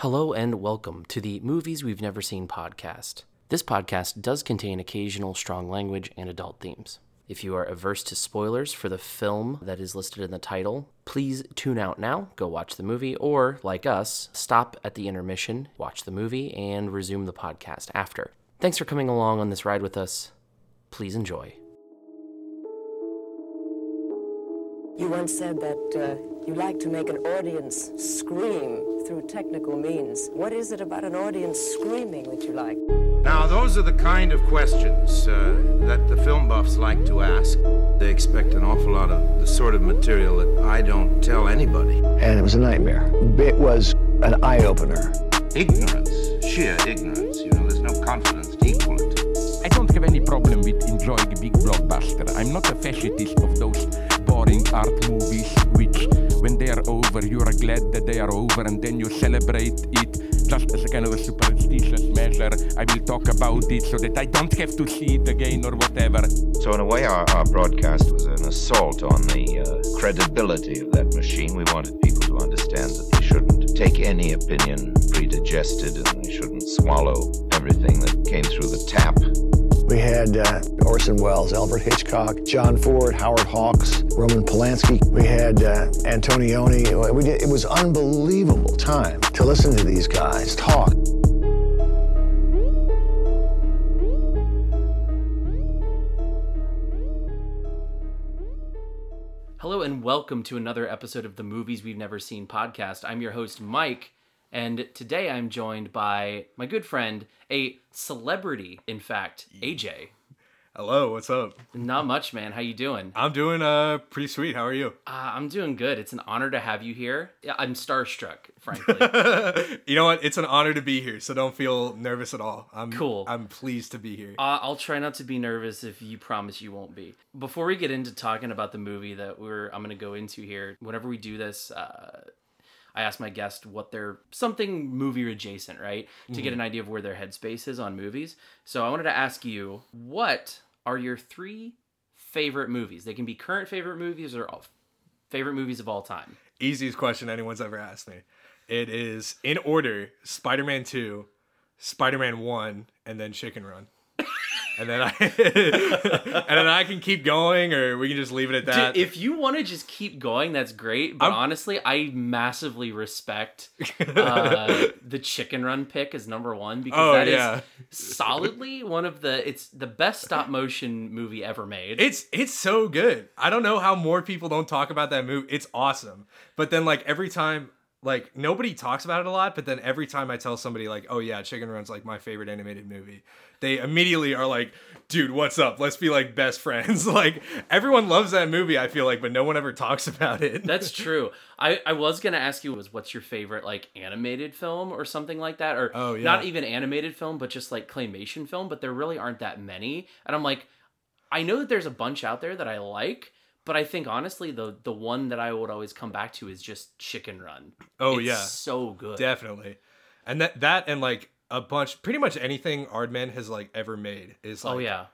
Hello and welcome to the Movies We've Never Seen podcast. This podcast does contain occasional strong language and adult themes. If you are averse to spoilers for the film that is listed in the title, please tune out now, go watch the movie, or, like us, stop at the intermission, watch the movie, and resume the podcast after. Thanks for coming along on this ride with us. Please enjoy. You once said that uh, you like to make an audience scream through technical means. What is it about an audience screaming that you like? Now, those are the kind of questions uh, that the film buffs like to ask. They expect an awful lot of the sort of material that I don't tell anybody. and it was a nightmare. It was an eye opener. Ignorance, sheer ignorance, you know, there's no confidence to equal it. I don't have any problem with enjoying a big blockbuster. I'm not a fetishist of those boring art movies which, when they are over, you are glad that they are over and then you celebrate it just as a kind of a superstitious measure. I will talk about it so that I don't have to see it again or whatever. So, in a way, our, our broadcast was an assault on the uh, credibility of that machine. We wanted people to understand that they shouldn't take any opinion predigested and they shouldn't swallow everything that came through the tap. We had uh, Orson Welles, Alfred Hitchcock, John Ford, Howard Hawks, Roman Polanski. We had uh, Antonioni. We did, it was unbelievable time to listen to these guys talk. Hello and welcome to another episode of the Movies We've Never Seen podcast. I'm your host, Mike, and today I'm joined by my good friend, a celebrity, in fact, AJ. Hello, what's up? Not much, man. How you doing? I'm doing uh pretty sweet. How are you? Uh, I'm doing good. It's an honor to have you here. I'm starstruck, frankly. you know what? It's an honor to be here, so don't feel nervous at all. I'm Cool. I'm pleased to be here. Uh, I'll try not to be nervous if you promise you won't be. Before we get into talking about the movie that we're I'm going to go into here, whenever we do this, uh, I ask my guest what their something movie adjacent, right, to get mm-hmm. an idea of where their headspace is on movies. So I wanted to ask you, what are your three favorite movies? They can be current favorite movies or all, favorite movies of all time. Easiest question anyone's ever asked me. It is in order: Spider-Man Two, Spider-Man One, and then Chicken Run. And then I and then I can keep going, or we can just leave it at that. Dude, if you want to just keep going, that's great. But I'm- honestly, I massively respect uh, the chicken run pick as number one because Oh, that is yeah. solidly one of the it's the best stop motion movie ever made. It's it's so good. I don't know how more people don't talk about that movie. It's awesome. But then like every time like nobody talks about it a lot, but then every time I tell somebody like, "Oh yeah, Chicken Run's like my favorite animated movie." They immediately are like, "Dude, what's up? Let's be like best friends." like everyone loves that movie, I feel like, but no one ever talks about it. That's true. I, I was gonna ask you was what's your favorite like animated film or something like that, or Oh, yeah. not even animated film, but just like claymation film. But there really aren't that many, and I'm like, I know that there's a bunch out there that I like, but I think honestly the the one that I would always come back to is just Chicken Run. Oh, It's yeah. so good. Definitely. And that that and like a bunch pretty much anything Aardman has like ever made is oh, like oh yeah.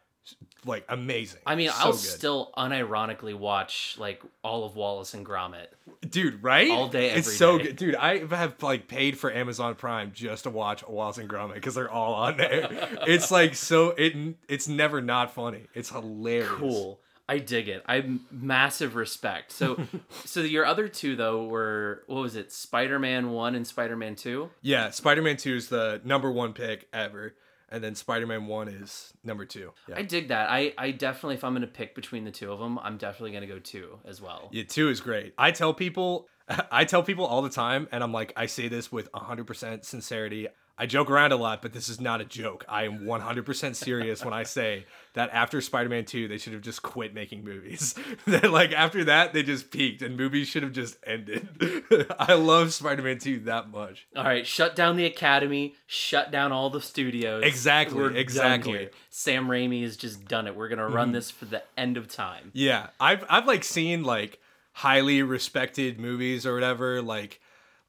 like amazing. I mean, So I'll good. still unironically watch like all of Wallace and Gromit. dude right All day, it's so day. good dude i have like paid for amazon prime just to watch wallace and gromit because they're all on there it's like so it it's never not funny it's hilarious Cool. I dig it. I massive respect. So, so your other two though were what was it? Spider Man One and Spider Man Two. yeah spider-man 2 is the number one pick ever and then spider-man 1 is number two yeah, I dig that. I I definitely, if I'm gonna pick between the two of them, I'm definitely gonna go two as well. yeah 2 is great i tell people i tell people all the time and i'm like i say this with 100% sincerity I joke around a lot, but this is not a joke. I am 100% serious when I say that after Spider-Man 2, they should have just quit making movies. that like after that, they just peaked and movies should have just ended. I love Spider-Man 2 that much. All right, shut down the Academy. Shut down all the studios. Exactly, We're exactly. Sam Raimi has just done it. We're gonna run mm-hmm. this for the end of time. Yeah, I've I've like seen like highly respected movies or whatever like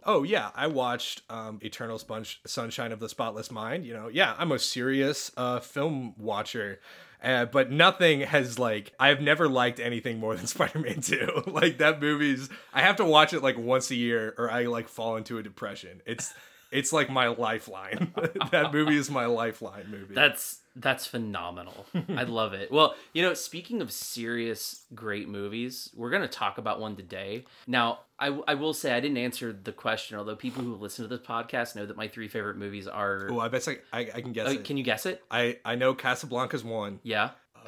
oh yeah, I watched um, Eternal Sponge- Sunshine of the Spotless Mind. You know, yeah, I'm a serious uh, film watcher. Uh, but nothing has like I've never liked anything more than Spider-Man 2. like that movie's I have to watch it like once a year or I like fall into a depression. It's it's like my lifeline. that movie is my lifeline movie. That's that's phenomenal. I love it. Well, you know, speaking of serious great movies, we're going to talk about one today. Now, I, I will say I didn't answer the question, although people who listen to this podcast know that my three favorite movies are. oh, I bet I, I, I can guess Uh, it. can you guess it? I I know Casablanca's one. Yeah.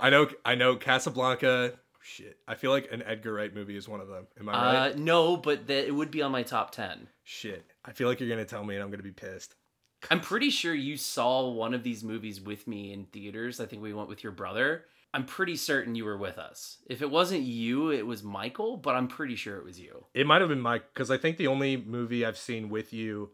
I know I know Casablanca. Shit, I feel like an Edgar Wright movie is one of them. Am I right? Uh, no, but that it would be on my top 10. Shit, I feel like you're gonna tell me, and I'm gonna be pissed. I'm pretty sure you saw one of these movies with me in theaters. I think we went with your brother. I'm pretty certain you were with us. If it wasn't you, it was Michael, but I'm pretty sure it was you. It might have been Mike because I think the only movie I've seen with you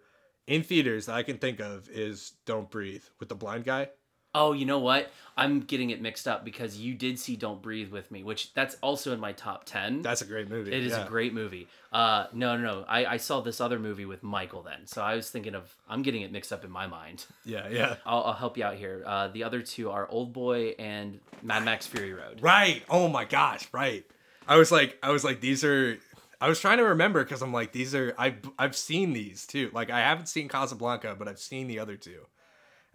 in theaters that I can think of is Don't Breathe with the blind guy. Oh, you know what? I'm getting it mixed up because you did see Don't Breathe with me, which that's also in my top 10. That's a great movie. It is yeah. a great movie. Uh, no, no, no. I, I saw this other movie with Michael then. So I was thinking of, I'm getting it mixed up in my mind. Yeah, yeah. I'll, I'll help you out here. Uh, the other two are Old Boy and Mad Max Fury Road. Right. Oh my gosh. Right. I was like, I was like, these are. I was trying to remember because I'm like, these are. I've I've seen these too. Like, I haven't seen Casablanca, but I've seen the other two,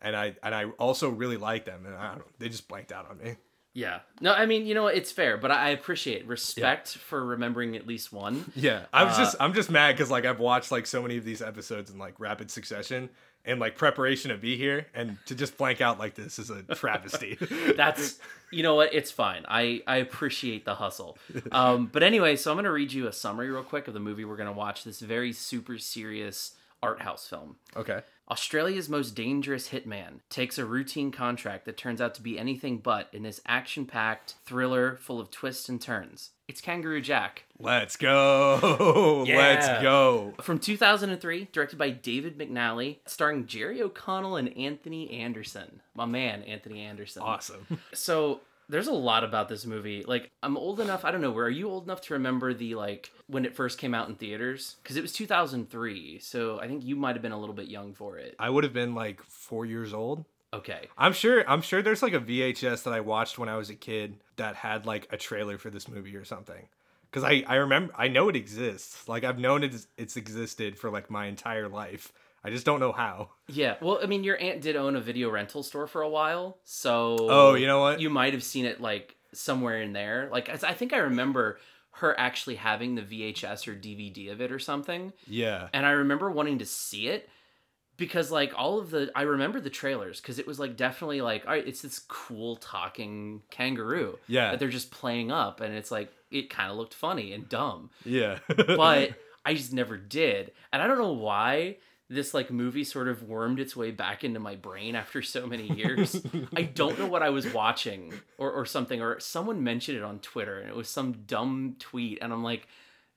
and I and I also really like them. And I don't know, they just blanked out on me. Yeah. No, I mean, you know? It's fair, but I appreciate respect for remembering at least one. Yeah, I was Uh, just I'm just mad because like I've watched like so many of these episodes in like rapid succession and like preparation to be here and to just blank out like this is a travesty. That's you know what? It's fine. I I appreciate the hustle. Um, but anyway, so I'm gonna read you a summary real quick of the movie we're gonna watch. This very super serious art house film. okay. Australia's most dangerous hitman takes a routine contract that turns out to be anything but in this action packed thriller full of twists and turns. It's Kangaroo Jack. Let's go. Yeah. Let's go. From 2003, directed by David McNally, starring Jerry O'Connell and Anthony Anderson. My man, Anthony Anderson. Awesome. So there's a lot about this movie. Like I'm old enough. I don't know. Where are you old enough to remember the like when it first came out in theaters? Because it was 2003. So I think you might have been a little bit young for it. I would have been like 4 years old. Okay. I'm sure I'm sure there's like a VHS that I watched when I was a kid that had like a trailer for this movie or something. Cuz I I remember I know it exists. Like I've known it's it's existed for like my entire life. I just don't know how. Yeah. Well, I mean, your aunt did own a video rental store for a while, so Oh, you know what? You might have seen it like somewhere in there. Like I I think I remember her actually having the VHS or DVD of it or something. Yeah. and I remember wanting to see it because like all of the I remember the trailers because it was like definitely like all right it's this cool talking kangaroo Yeah. that they're just playing up and it's like it kind of looked funny and dumb Yeah. but I just never did and I don't know why this like movie sort of wormed its way back into my brain after so many years I don't know what I was watching or or something or someone mentioned it on Twitter and it was some dumb tweet and I'm like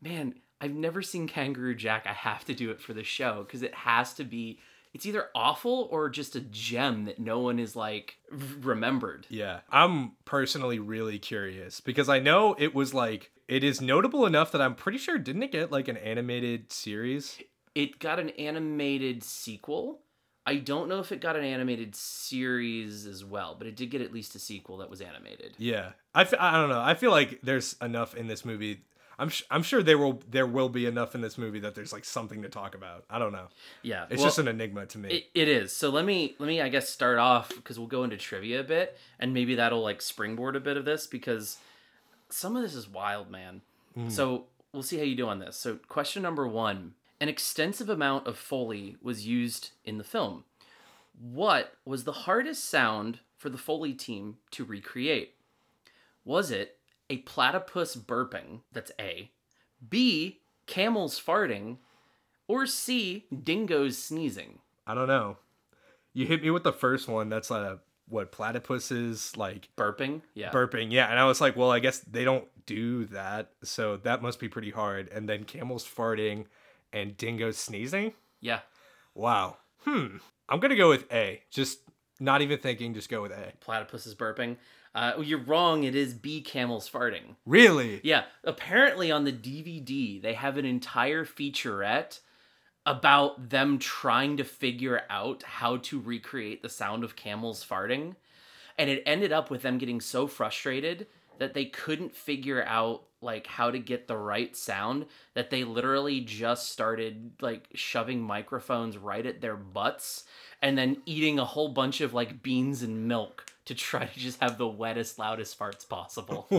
man, I've never seen Kangaroo Jack. I have to do it for the show because it has to be. It's either awful or just a gem that no one is like r- remembered. Yeah, I'm personally really curious because I know it was like it is notable enough that I'm pretty sure didn't it get like an animated series? It got an animated sequel. I don't know if it got an animated series as well, but it did get at least a sequel that was animated. Yeah, I, f- I don't know. I feel like there's enough in this movie. I'm sh- I'm sure there will there will be enough in this movie that there's like something to talk about. I don't know. Yeah, It's well, just an enigma to me. It, it is. So let me let me I guess start off because we'll go into trivia a bit and maybe that'll like springboard a bit of this because some of this is wild, man. Mm. So we'll see how you do on this. So question number 1. An extensive amount of foley was used in the film. What was the hardest sound for the foley team to recreate? Was it a platypus burping? That's A. B. Camels farting or C, dingoes sneezing. I don't know. You hit me with the first one. That's uh what platypuses like Burping? Yeah. burping. Yeah, and I was like, well, I guess they don't do that, so that must be pretty hard. And then camels farting and dingoes sneezing. yeah. Wow. Hmm. I'm gonna go with A. Just not even thinking. Just go with A. Platypus is burping. Uh, well, you're wrong. It is B, camels farting. Really? Yeah. Apparently, on the DVD, they have an entire featurette about them trying to figure out how to recreate the sound of camels farting. And it ended up with them getting so frustrated that they couldn't figure out like how to get the right sound that they literally just started like shoving microphones right at their butts and then eating a whole bunch of like beans and milk to try to just have the wettest loudest farts possible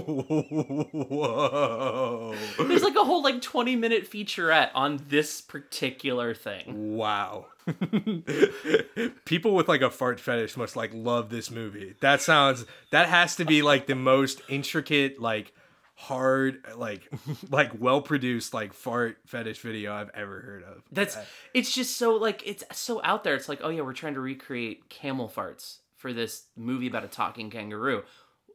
Whoa. there's like a whole like 20 minute featurette on this particular thing Wow. People with like a fart fetish must like love this movie. That sounds that has to be like the most intricate like hard like like well produced like fart fetish video I've ever heard of. That's it's just so like it's so out there. It's like, oh yeah, we're trying to recreate camel farts for this movie about a talking kangaroo.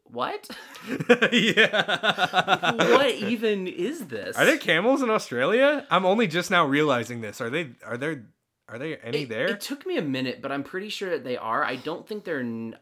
What? yeah. what even is this? Are there camels in Australia? I'm only just now realizing this. Are they are there are there any it, there? It took me a minute, but I'm pretty sure that they are. I don't think they're n-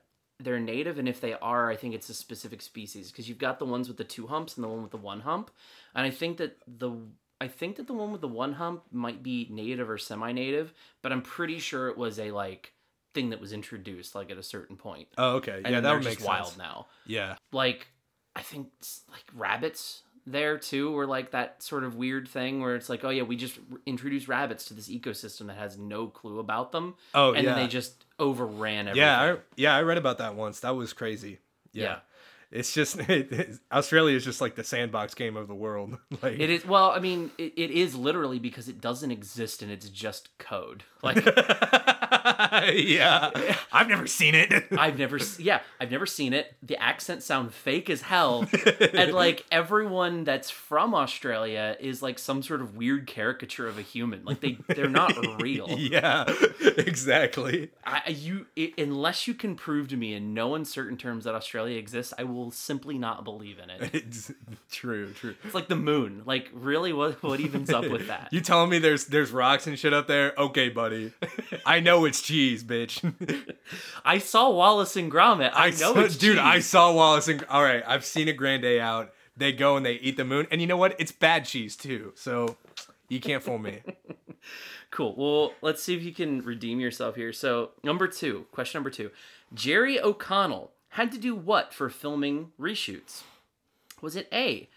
they're native, and if they are, I think it's a specific species because you've got the ones with the two humps and the one with the one hump, and I think that the I think that the one with the one hump might be native or semi-native, but I'm pretty sure it was a like thing that was introduced like at a certain point. oh, okay. And Yeah, that would make sense. wild now. Yeah. Like I think like rabbits there too were like that sort of weird thing where it's like oh yeah we just r- introduced rabbits to this ecosystem that has no clue about them Oh, and yeah. then they just overran everything Yeah, I, yeah, I read about that once. That was crazy. Yeah. Yeah. It's just it, Australia is just like the sandbox game of the world. like it is well i mean it, it is literally because it doesn't exist and it's just code like yeah. I've never seen it. I've never, yeah, I've never seen it. The accents sound fake as hell, and like everyone that's from Australia is like some sort of weird caricature of a human. Like they, they're not real. yeah. Exactly. I, you, unless you can prove to me in no uncertain terms that Australia exists, I will simply not believe in it. It's true, true. It's like the moon. Like, really, what, what even's up with that? You telling me there's there's rocks and shit up there? Okay, buddy. I know it's cheese, bitch. I saw Wallace and Gromit. I, know saw- it's dude. I saw Wallace and all right. I've seen a Grand Day Out. They go and they eat the moon, and you know what? It's bad cheese too. So you can't fool me. Cool. Well, let's see if you can redeem yourself here. So, number two, question number two Jerry O'Connell had to do what for filming reshoots? Was it A,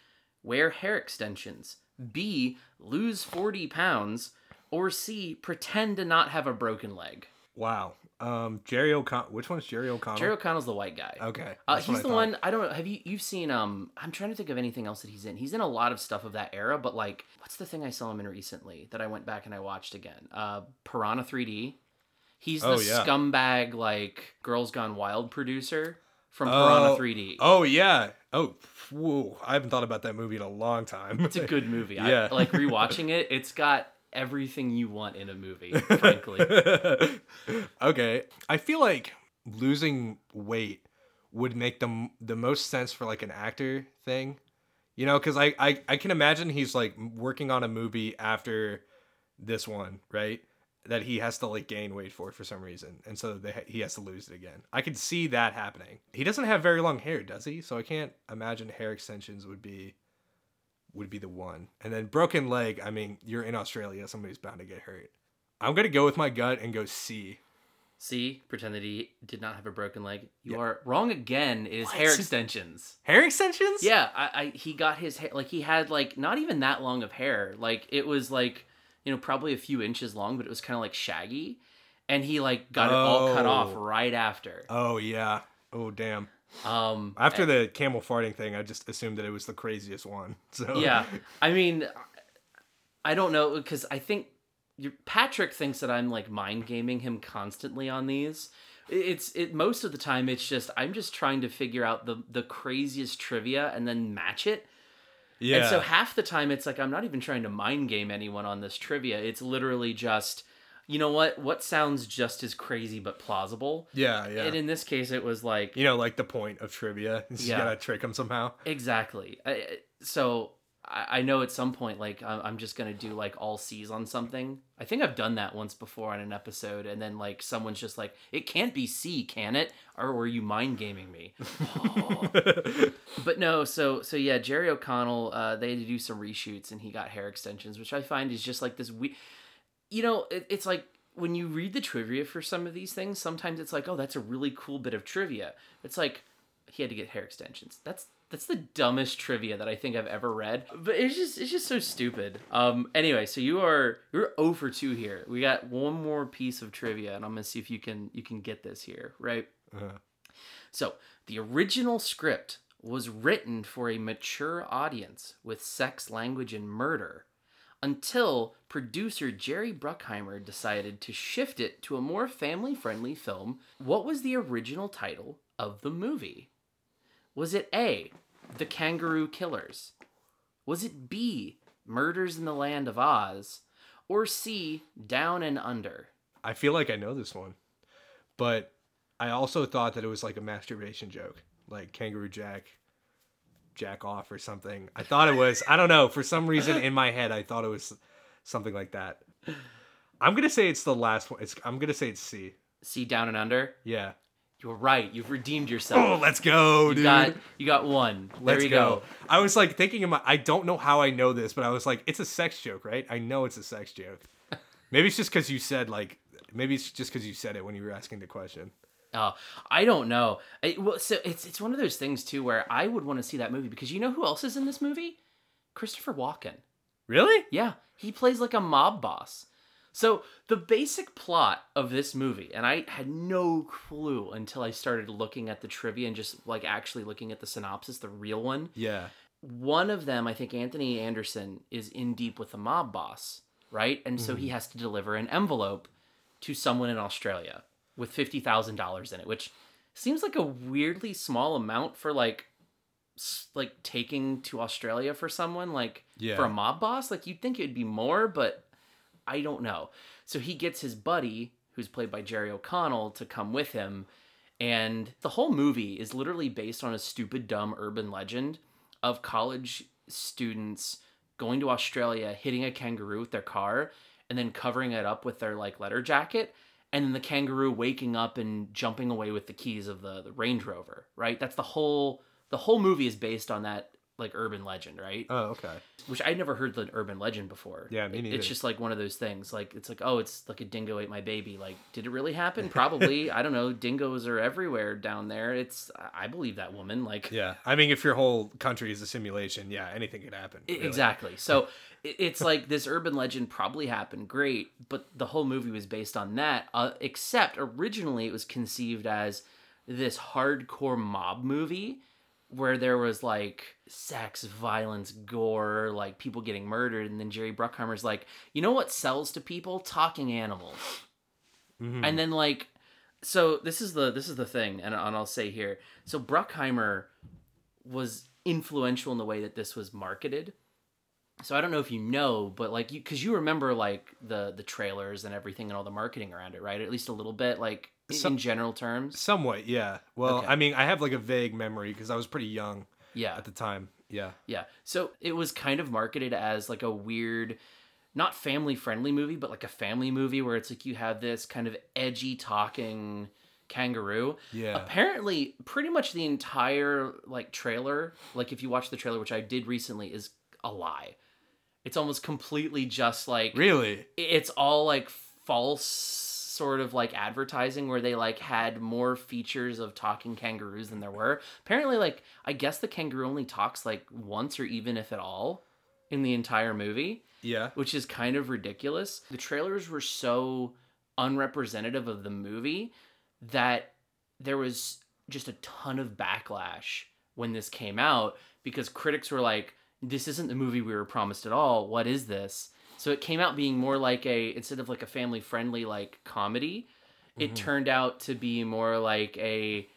wear hair extensions, B, lose 40 pounds, or C, pretend to not have a broken leg? Wow. Um, Jerry O'Connell. Which one's Jerry O'Connell? Jerry O'Connell's the white guy. Okay, Uh, he's the one. I don't know. Have you you've seen? Um, I'm trying to think of anything else that he's in. He's in a lot of stuff of that era, but like, what's the thing I saw him in recently that I went back and I watched again? Uh, Piranha 3D. He's the Oh, yeah. scumbag like Girls Gone Wild producer from oh, Piranha Oh, 3D. Oh yeah. Oh, whoa. I haven't thought about that movie in a long time. It's a good movie. Yeah. I, like rewatching it, it's got everything you want in a movie. Frankly, okay. I feel like losing weight would make the the most sense for like an actor thing. You know, because I, I I can imagine he's like working on a movie after this one, right? That he has to like gain weight for for some reason, and so they, he has to lose it again. I could see that happening. He doesn't have very long hair, does he? So I can't imagine hair extensions would be would be the one. And then broken leg. I mean, you're in Australia. Somebody's bound to get hurt. I'm gonna go with my gut and go C. see, pretend that he did not have a broken leg. You Yeah. are wrong again. It is hair extensions. Hair extensions? Yeah, I, I he got his hair like he had like not even that long of hair. Like it was like you know probably a few inches long, but it was kind of like shaggy, and he like got it all cut off Oh. right after. Oh yeah. Oh damn. Um, After the camel farting thing, I just assumed that it was the craziest one. So yeah, I mean, I don't know because I think Patrick thinks that I'm like mind gaming him constantly on these. It's it most of the time. It's just I'm just trying to figure out the the craziest trivia and then match it. Yeah. And so half the time it's like I'm not even trying to mind game anyone on this trivia. It's literally just you know what what sounds just as crazy but plausible. yeah, yeah. And in this case it was like you know, like the point of trivia. is You Yeah. gotta trick them somehow. exactly. So I, I know at some point like I'm I'm just going to do like all C's on something. I think I've done that once before on an episode and then like someone's just like it can't be C, can it? Or were you mind gaming me? but no so so yeah jerry o'connell uh, they had to do some reshoots and he got hair extensions which i find is just like this we you know it, it's like when you read the trivia for some of these things sometimes it's like oh that's a really cool bit of trivia it's like he had to get hair extensions that's That's the dumbest trivia that I think I've ever read. But it's just it's just so stupid. Um anyway, so you are you're 0 for 2 here. We got one more piece of trivia and I'm going to see if you can you can get this here, right? Uh. So, the original script was written for a mature audience with sex, language, and murder until producer Jerry Bruckheimer decided to shift it to a more family friendly film. What was the original title of the movie? Was it A, The Kangaroo Killers? Was it B, Murders in the Land of Oz? Or C, Down and Under? I feel like I know this one, but I also thought that it was like a masturbation joke, like Kangaroo Jack, Jack off or something. I thought it was. I don't know. For some reason in my head, I thought it was something like that. I'm gonna say it's the last one. It's. I'm gonna say it's C. C, Down and Under? Yeah. You're right. You've redeemed yourself. Oh, let's go, You dude. got you got one. There Let's you go. go. I was like thinking in my I don't know how I know this, but I was like, it's a sex joke, right? I know it's a sex joke. Maybe it's just because you said like maybe it's just because you said it when you were asking the question. Oh, I don't know. I, well, so it's it's one of those things too where I would want to see that movie because you know who else is in this movie? Christopher Walken. Really? Yeah, he plays like a mob boss. So the basic plot of this movie, and I had no clue until I started looking at the trivia and just like actually looking at the synopsis, the real one. Yeah. one of them, I think Anthony Anderson, is in deep with the mob boss, right? And so he mm-hmm. has to deliver an envelope to someone in Australia with fifty thousand dollars in it, which seems like a weirdly small amount for like like taking to Australia for someone like Yeah. for a mob boss. Like you'd think it'd be more, but I don't know. So he gets his buddy, who's played by Jerry O'Connell, to come with him. And the whole movie is literally based on a stupid, dumb urban legend of college students going to Australia, hitting a kangaroo with their car, and then covering it up with their like letter jacket, and then the kangaroo waking up and jumping away with the keys of the, the Range Rover, right? That's the whole the whole movie is based on that like urban legend, right? Oh, okay. Which I'd never heard the urban legend before. Yeah, me neither. It's just like one of those things. Like it's like, oh, it's like a dingo ate my baby. Like, did it really happen? Probably. I don't know. Dingoes are everywhere down there. It's I I believe that woman. Like Yeah. I mean, if your whole country is a simulation, yeah, anything could happen. Really. Exactly. So it's like this urban legend probably happened great, but the whole movie was based on that. Uh, except originally it was conceived as this hardcore mob movie where there was like sex, violence, gore, like people getting murdered, and then Jerry Bruckheimer's like, you know what sells to people? Talking animals. Mm-hmm. And then like so this is the this is the thing and, and I'll say here. So Bruckheimer was influential in the way that this was marketed. So I don't know if you know, but like you cuz you remember like the the trailers and everything and all the marketing around it, right? At least a little bit like Some- in general terms. Somewhat, yeah. Well, Okay. I mean, I have like a vague memory because I was pretty young Yeah. at the time. Yeah. Yeah. So it was kind of marketed as like a weird, not family friendly movie, but like a family movie where it's like you have this kind of edgy talking kangaroo. Yeah. Apparently, pretty much the entire like trailer, like if you watch the trailer, which I did recently, is a lie. It's almost completely just like Really? it's all like false sort of like advertising where they like had more features of talking kangaroos than there were. Apparently like I guess the kangaroo only talks like once or even if at all in the entire movie, Yeah. which is kind of ridiculous. The trailers were so unrepresentative of the movie that there was just a ton of backlash when this came out because critics were like this isn't the movie we were promised at all. What is this? So it came out being more like a instead of like a family friendly like comedy, it mm-hmm. turned out to be more like a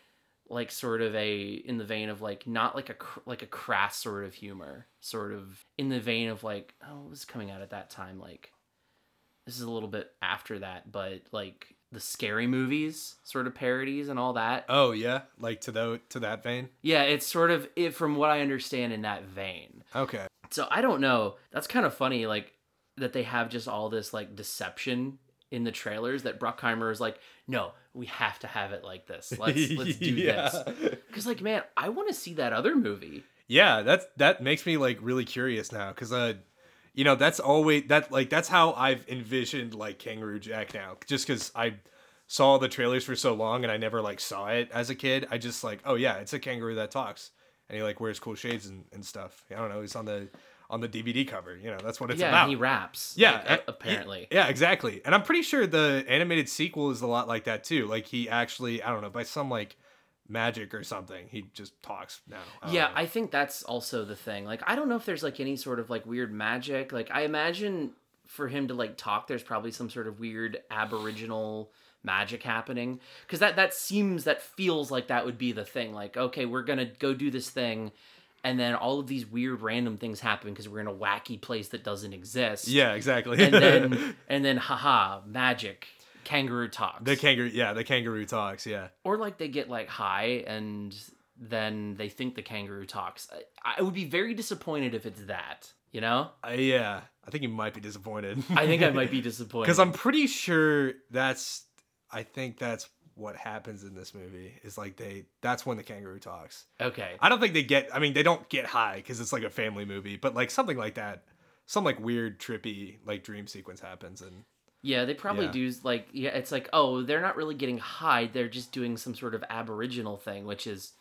like sort of a in the vein of like not like a like a crass sort of humor, sort of in the vein of like oh what was coming out at that time like this is a little bit after that, but like the scary movies sort of parodies and all that. Oh, yeah. Like to the to that vein. Yeah, it's sort of it from what I understand in that vein. Okay. So I don't know. That's kind of funny, like that they have just all this like deception in the trailers that Bruckheimer is like, no, we have to have it like this. Let's let's do Yeah. this. Because like, man, I want to see that other movie. Yeah, that's that makes me like really curious now because uh, you know, that's always that like that's how I've envisioned like Kangaroo Jack now. Just because I saw the trailers for so long and I never like saw it as a kid, I just like, oh yeah, it's a kangaroo that talks, and he like wears cool shades and, and stuff. I don't know. He's on the on the DVD cover. You know, that's what it's yeah, about. he raps. Yeah, like, a- apparently. Yeah, exactly. And I'm pretty sure the animated sequel is a lot like that too. Like he actually, I don't know, by some like magic or something, he just talks now. I yeah, know. I think that's also the thing. Like, I don't know if there's like any sort of like weird magic. Like, I imagine for him to like talk, there's probably some sort of weird aboriginal magic happening because that that seems that feels like that would be the thing. Like, okay, we're gonna go do this thing. And then all of these weird random things happen because we're in a wacky place that doesn't exist. yeah, exactly. And then and then haha, magic, kangaroo talks. the kangaroo, yeah, the kangaroo talks. Yeah, or like they get like high and then they think the kangaroo talks. I, I would be very disappointed if it's that. You know, uh, yeah. I think you might be disappointed. I think I might be disappointed because I'm pretty sure that's. I think that's what happens in this movie. Is like they. That's when the kangaroo talks. okay. I don't think they get. I mean, they don't get high because it's like a family movie, but like something like that, some like weird, trippy, like dream sequence happens, and Yeah, they probably Yeah. do like yeah. It's like oh, they're not really getting high. They're just doing some sort of aboriginal thing, which is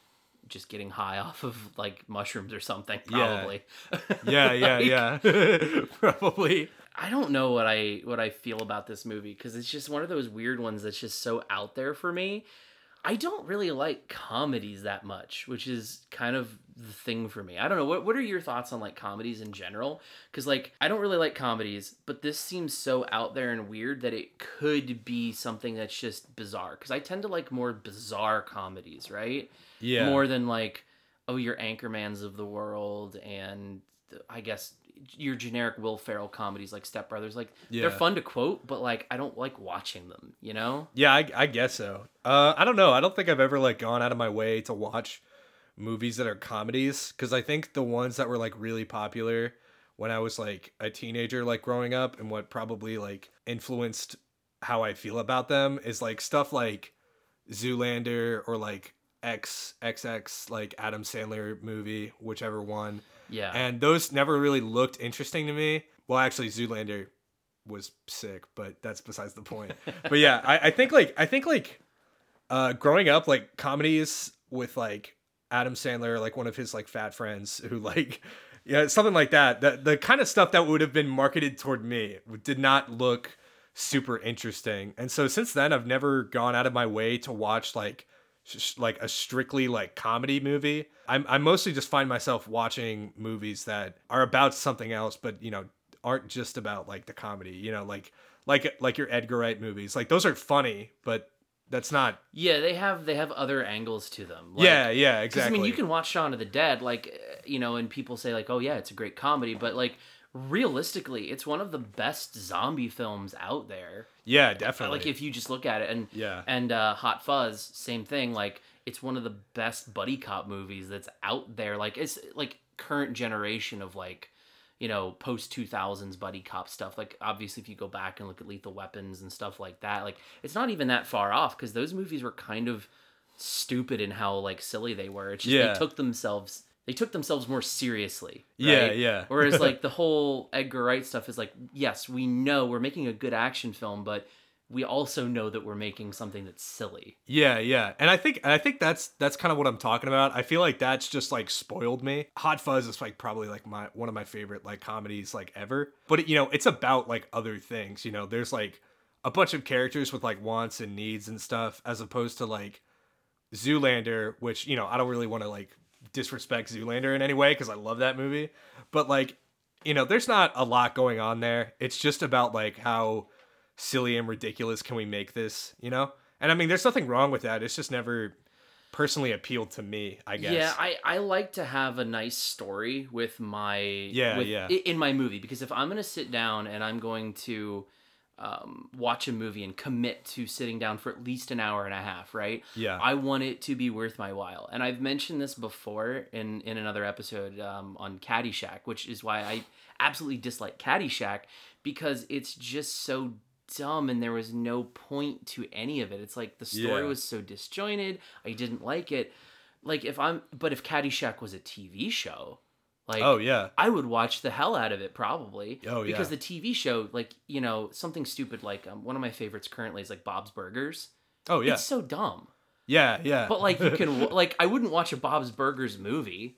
just getting high off of like mushrooms or something. Yeah. Probably. yeah, yeah, Like, yeah, probably. I don't know what I what I feel about this movie because it's just one of those weird ones that's just so out there for me. I don't really like comedies that much, which is kind of the thing for me. I don't know. What what are your thoughts on like comedies in general? Cuz like I don't really like comedies, but this seems so out there and weird that it could be something that's just bizarre cuz I tend to like more bizarre comedies, right? Yeah, More than like oh, your Anchormans of the world and I guess your generic Will Ferrell comedies like Step Brothers, like Yeah. they're fun to quote, but like I don't like watching them, you know? Yeah, I, I guess so. Uh, I don't know. I don't think I've ever like gone out of my way to watch movies that are comedies because I think the ones that were like really popular when I was like a teenager, like growing up, and what probably like influenced how I feel about them is like stuff like Zoolander or like X XX like Adam Sandler movie, whichever one. Yeah. And those never really looked interesting to me. Well, actually, Zoolander was sick, but that's besides the point. but yeah, I, I think like I think like uh growing up, like comedies with like Adam Sandler, like one of his like fat friends who like yeah, something like that. The the kind of stuff that would have been marketed toward me did not look super interesting. And so since then I've never gone out of my way to watch like like a strictly like comedy movie. I'm I mostly just find myself watching movies that are about something else, but you know aren't just about like the comedy. You know, like like like your Edgar Wright movies. Like those are funny, but that's not. yeah, they have they have other angles to them. Like, yeah, yeah, exactly. I mean, you can watch Shaun of the Dead, like uh, you know, and people say like, "Oh yeah, it's a great comedy," but like realistically, it's one of the best zombie films out there. yeah, definitely. Like if you just look at it, and Yeah. and uh, Hot Fuzz, same thing. Like it's one of the best buddy cop movies that's out there. Like it's like current generation of like you know post 2000s buddy cop stuff like obviously if you go back and look at lethal weapons and stuff like that like it's not even that far off because those movies were kind of stupid in how like silly they were it's just Yeah. they took themselves they took themselves more seriously Yeah, right? yeah. whereas like the whole edgar wright stuff is like yes we know we're making a good action film but we also know that we're making something that's silly Yeah, yeah. And I think and I think that's that's kind of what I'm talking about. I feel like that's just like spoiled me. Hot Fuzz is like probably like my one of my favorite like comedies like ever. But it, you know, it's about like other things, you know. There's like a bunch of characters with like wants and needs and stuff as opposed to like Zoolander, which, you know, I don't really want to like disrespect Zoolander in any way cuz I love that movie. But like, you know, there's not a lot going on there. It's just about like how silly and ridiculous can we make this, you know? And I mean, there's nothing wrong with that. It's just never personally appealed to me, I guess. Yeah, I, I like to have a nice story with my Yeah, with, yeah. in my movie because if I'm gonna sit down and I'm going to um, watch a movie and commit to sitting down for at least an hour and a half, right? Yeah. I want it to be worth my while, and I've mentioned this before in in another episode um, on Caddyshack, which is why I absolutely dislike Caddyshack because it's just so dumb and there was no point to any of it. It's like the story Yeah. was so disjointed. I didn't like it. Like if I'm but if Caddyshack was a TV show, like oh yeah. I would watch the hell out of it probably. Oh, yeah. Because the TV show, like, you know, something stupid like um, one of my favorites currently is like Bob's Burgers. Oh yeah. It's so dumb. Yeah, yeah. But like you can like I wouldn't watch a Bob's Burgers movie.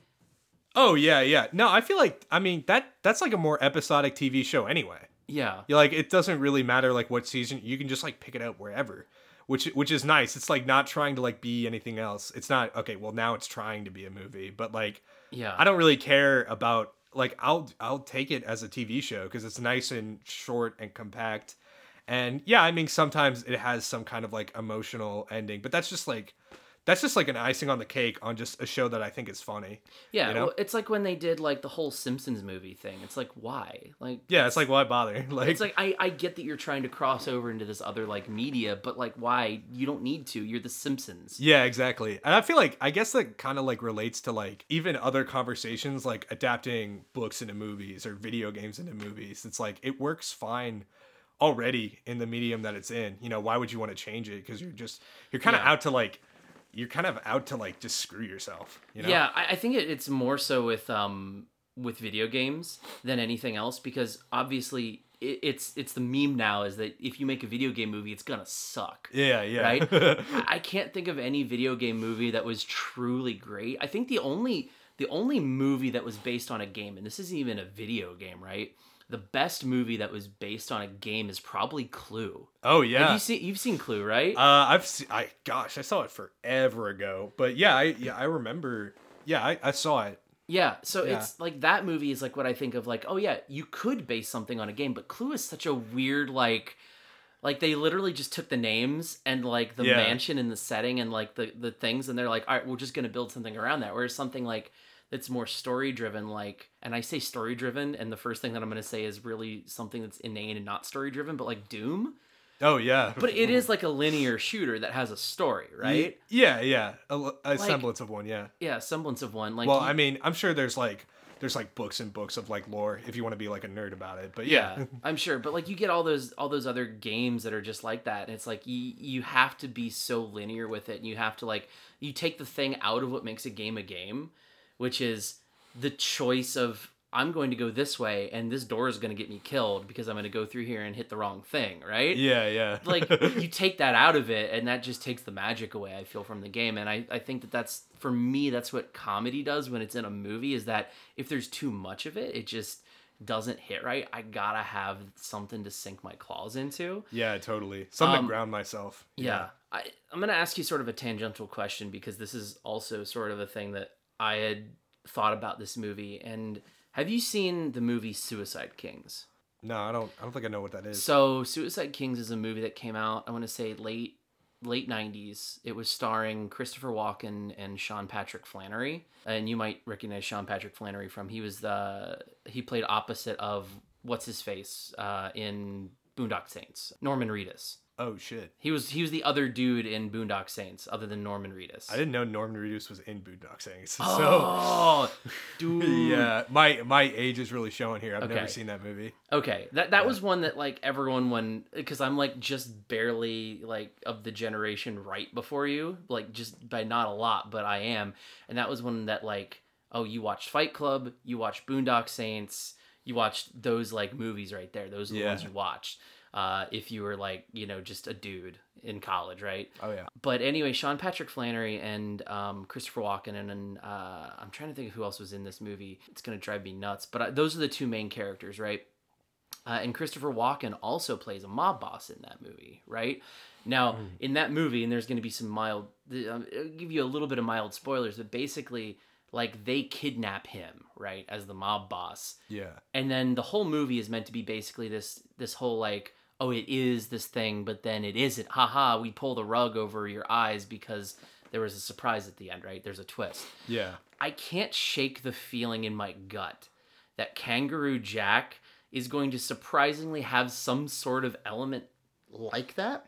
oh yeah, yeah. No, I feel like I mean that that's like a more episodic TV show anyway. Yeah. You're like it doesn't really matter like what season you can just like pick it out wherever, which which is nice. It's like not trying to like be anything else. It's not okay. Well, now it's trying to be a movie, but like Yeah. I don't really care about like I'll I'll take it as a TV show because it's nice and short and compact. And yeah, I mean sometimes it has some kind of like emotional ending, but that's just like that's just like an icing on the cake on just a show that I think is funny. Yeah, you know? well, it's like when they did like the whole Simpsons movie thing. It's like why? Like Yeah, it's like why bother? Like, it's like I, I get that you're trying to cross over into this other like media, but like why? You don't need to. You're the Simpsons. Yeah, exactly. And I feel like I guess that kind of like relates to like even other conversations like adapting books into movies or video games into movies. It's like it works fine already in the medium that it's in. You know, why would you want to change it cuz you're just you're kind of Yeah. out to like you're kind of out to like just screw yourself, you know? Yeah, I, I think it, it's more so with um with video games than anything else because obviously it, it's it's the meme now is that if you make a video game movie, it's gonna suck. Yeah, yeah. right? I- I can't think of any video game movie that was truly great. I think the only the only movie that was based on a game, and this isn't even a video game, right? The best movie that was based on a game is probably Clue. oh Have yeah. you seen you've seen Clue, right? Uh, I've se- I gosh, I saw it forever ago, but yeah, I yeah I remember. Yeah, I, I saw it. yeah, so yeah. it's like that movie is like what I think of like, oh yeah, you could base something on a game, but Clue is such a weird like like they literally just took the names and like the Yeah. mansion and the setting and like the the things and they're like all right we're just going to build something around that whereas something like that's more story driven like and i say story driven and the first thing that i'm going to say is really something that's inane and not story driven but like doom Oh yeah. but it is like a linear shooter that has a story right Yeah, yeah, a, a Like- semblance of one. Yeah. yeah semblance of one like well, you- I mean, I'm sure there's like there's like books and books of like lore if you want to be like a nerd about it. But yeah, yeah i'm sure but like you get all those all those other games that are just like that and it's like you you have to be so linear with it and you have to like you take the thing out of what makes a game a game which is the choice of i'm going to go this way and this door is going to get me killed because i'm going to go through here and hit the wrong thing right yeah, yeah. like you take that out of it and that just takes the magic away i feel from the game and I, I think that that's for me that's what comedy does when it's in a movie is that if there's too much of it it just doesn't hit right i gotta have something to sink my claws into yeah, totally. Something Um, to ground myself. yeah, I, i'm gonna ask you sort of a tangential question because this is also sort of a thing that i had thought about this movie and have you seen the movie suicide kings No, I don't. I don't think I know what that is. So Suicide Kings is a movie that came out, I want to say late late 90s. It was starring Christopher Walken and Sean Patrick Flanery. And you might recognize Sean Patrick Flanery from he was the he played opposite of what's his face uh, in Boondock Saints, Norman Reedus. Oh shit. He was he was the other dude in Boondock Saints other than Norman Reedus. I didn't know Norman Reedus was in Boondock Saints. So Oh, dude. yeah, my my age is really showing here. I've Okay. never seen that movie. Okay, that that was one that like everyone when because I'm like just barely like of the generation right before you, like just by not a lot, but I am, and that was one that like oh you watched Fight Club, you watched Boondock Saints, you watched those like movies right there. Those are the Yeah. ones you watched. Uh, if you were like you know just a dude in college, right? Oh yeah. But anyway, Sean Patrick Flanery and um, Christopher Walken, and, and uh, I'm trying to think of who else was in this movie. It's gonna drive me nuts. But uh, those are the two main characters, right? Uh, and Christopher Walken also plays a mob boss in that movie, right? Now, in that movie, and there's going to be some mild, um, I'll give you a little bit of mild spoilers, but basically, like they kidnap him, right, as the mob boss, Yeah. and then the whole movie is meant to be basically this this whole like oh it is this thing but then it isn't haha we pull the rug over your eyes because there was a surprise at the end right there's a twist Yeah. i can't shake the feeling in my gut that kangaroo jack is going to surprisingly have some sort of element like that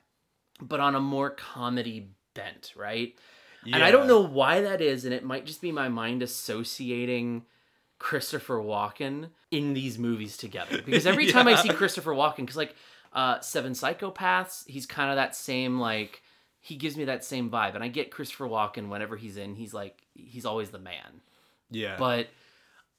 but on a more comedy bent right Yeah. and I don't know why that is, and it might just be my mind associating Christopher Walken in these movies together. Because every time I see Christopher Walken, because like uh, Seven Psychopaths, he's kind of that same like he gives me that same vibe, and I get Christopher Walken whenever he's in, he's like he's always the man. Yeah. But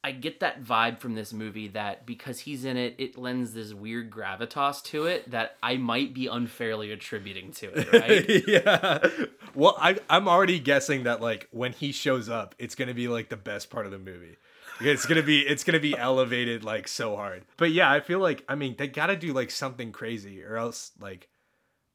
I get that vibe from this movie that because he's in it, it lends this weird gravitas to it that I might be unfairly attributing to it, right? yeah. Well, I I'm already guessing that like when he shows up, it's gonna be like the best part of the movie. It's gonna be it's gonna be elevated like so hard. But yeah, I feel like I mean they gotta do like something crazy or else like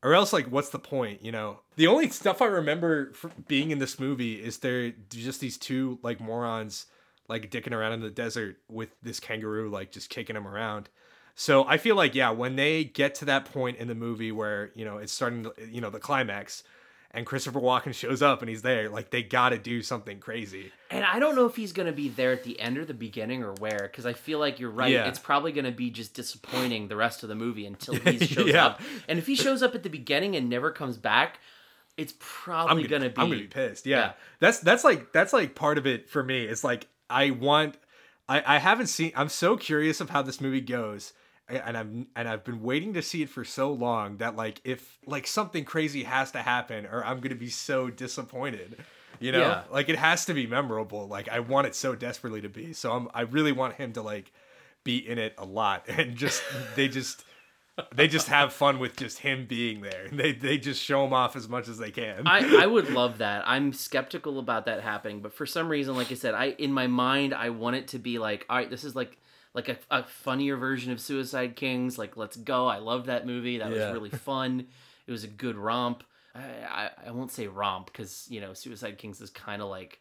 or else like what's the point you know the only stuff i remember being in this movie is there just these two like morons like dicking around in the desert with this kangaroo like just kicking him around so i feel like yeah when they get to that point in the movie where you know it's starting to, you know the climax and christopher walken shows up and he's there like they gotta do something crazy And I don't know if he's gonna be there at the end or the beginning or where, because I feel like you're right. Yeah. It's probably gonna be just disappointing the rest of the movie until he shows Yeah. up. And if he shows up at the beginning and never comes back, it's probably gonna, gonna, be. I'm gonna be pissed. Yeah. Yeah. That's that's like that's like part of it for me. It's like I want I I haven't seen I'm so curious of how this movie goes. And I've and I've been waiting to see it for so long that like if like something crazy has to happen or I'm gonna be so disappointed. You know? Yeah. Like it has to be memorable. Like I want it so desperately to be. So I'm I really want him to like be in it a lot and just they just they just have fun with just him being there. They they just show him off as much as they can. I, I would love that. I'm skeptical about that happening, but for some reason, like I said, I in my mind I want it to be like, all right, this is like like a, a funnier version of Suicide Kings. Like, let's go. I loved that movie. That Yeah. was really fun. It was a good romp. I I, I won't say romp because you know Suicide Kings is kind of like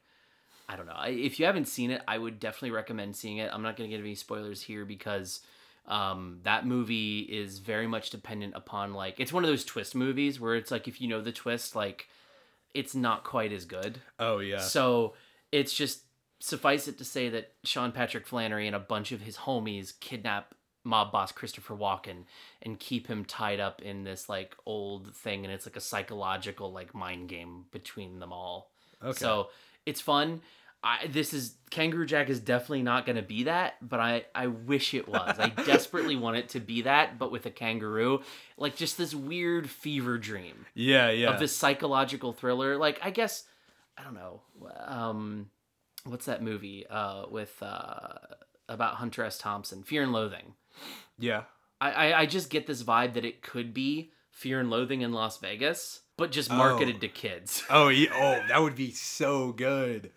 I don't know. I, if you haven't seen it, I would definitely recommend seeing it. I'm not going to give any spoilers here because um, that movie is very much dependent upon like it's one of those twist movies where it's like if you know the twist, like it's not quite as good. oh yeah. So it's just suffice it to say that Sean Patrick Flanery and a bunch of his homies kidnap mob boss Christopher Walken and keep him tied up in this like old thing and it's like a psychological like mind game between them all. Okay. So it's fun. I this is Kangaroo Jack is definitely not going to be that, but I I wish it was. I desperately want it to be that, but with a kangaroo, like just this weird fever dream Yeah, yeah. of this psychological thriller. Like I guess I don't know. Um, what's that movie uh, with uh, about Hunter S. Thompson? Fear and Loathing. yeah. I, I I just get this vibe that it could be Fear and Loathing in Las Vegas, but just marketed Oh. to kids. Oh, yeah. Oh, that would be so good.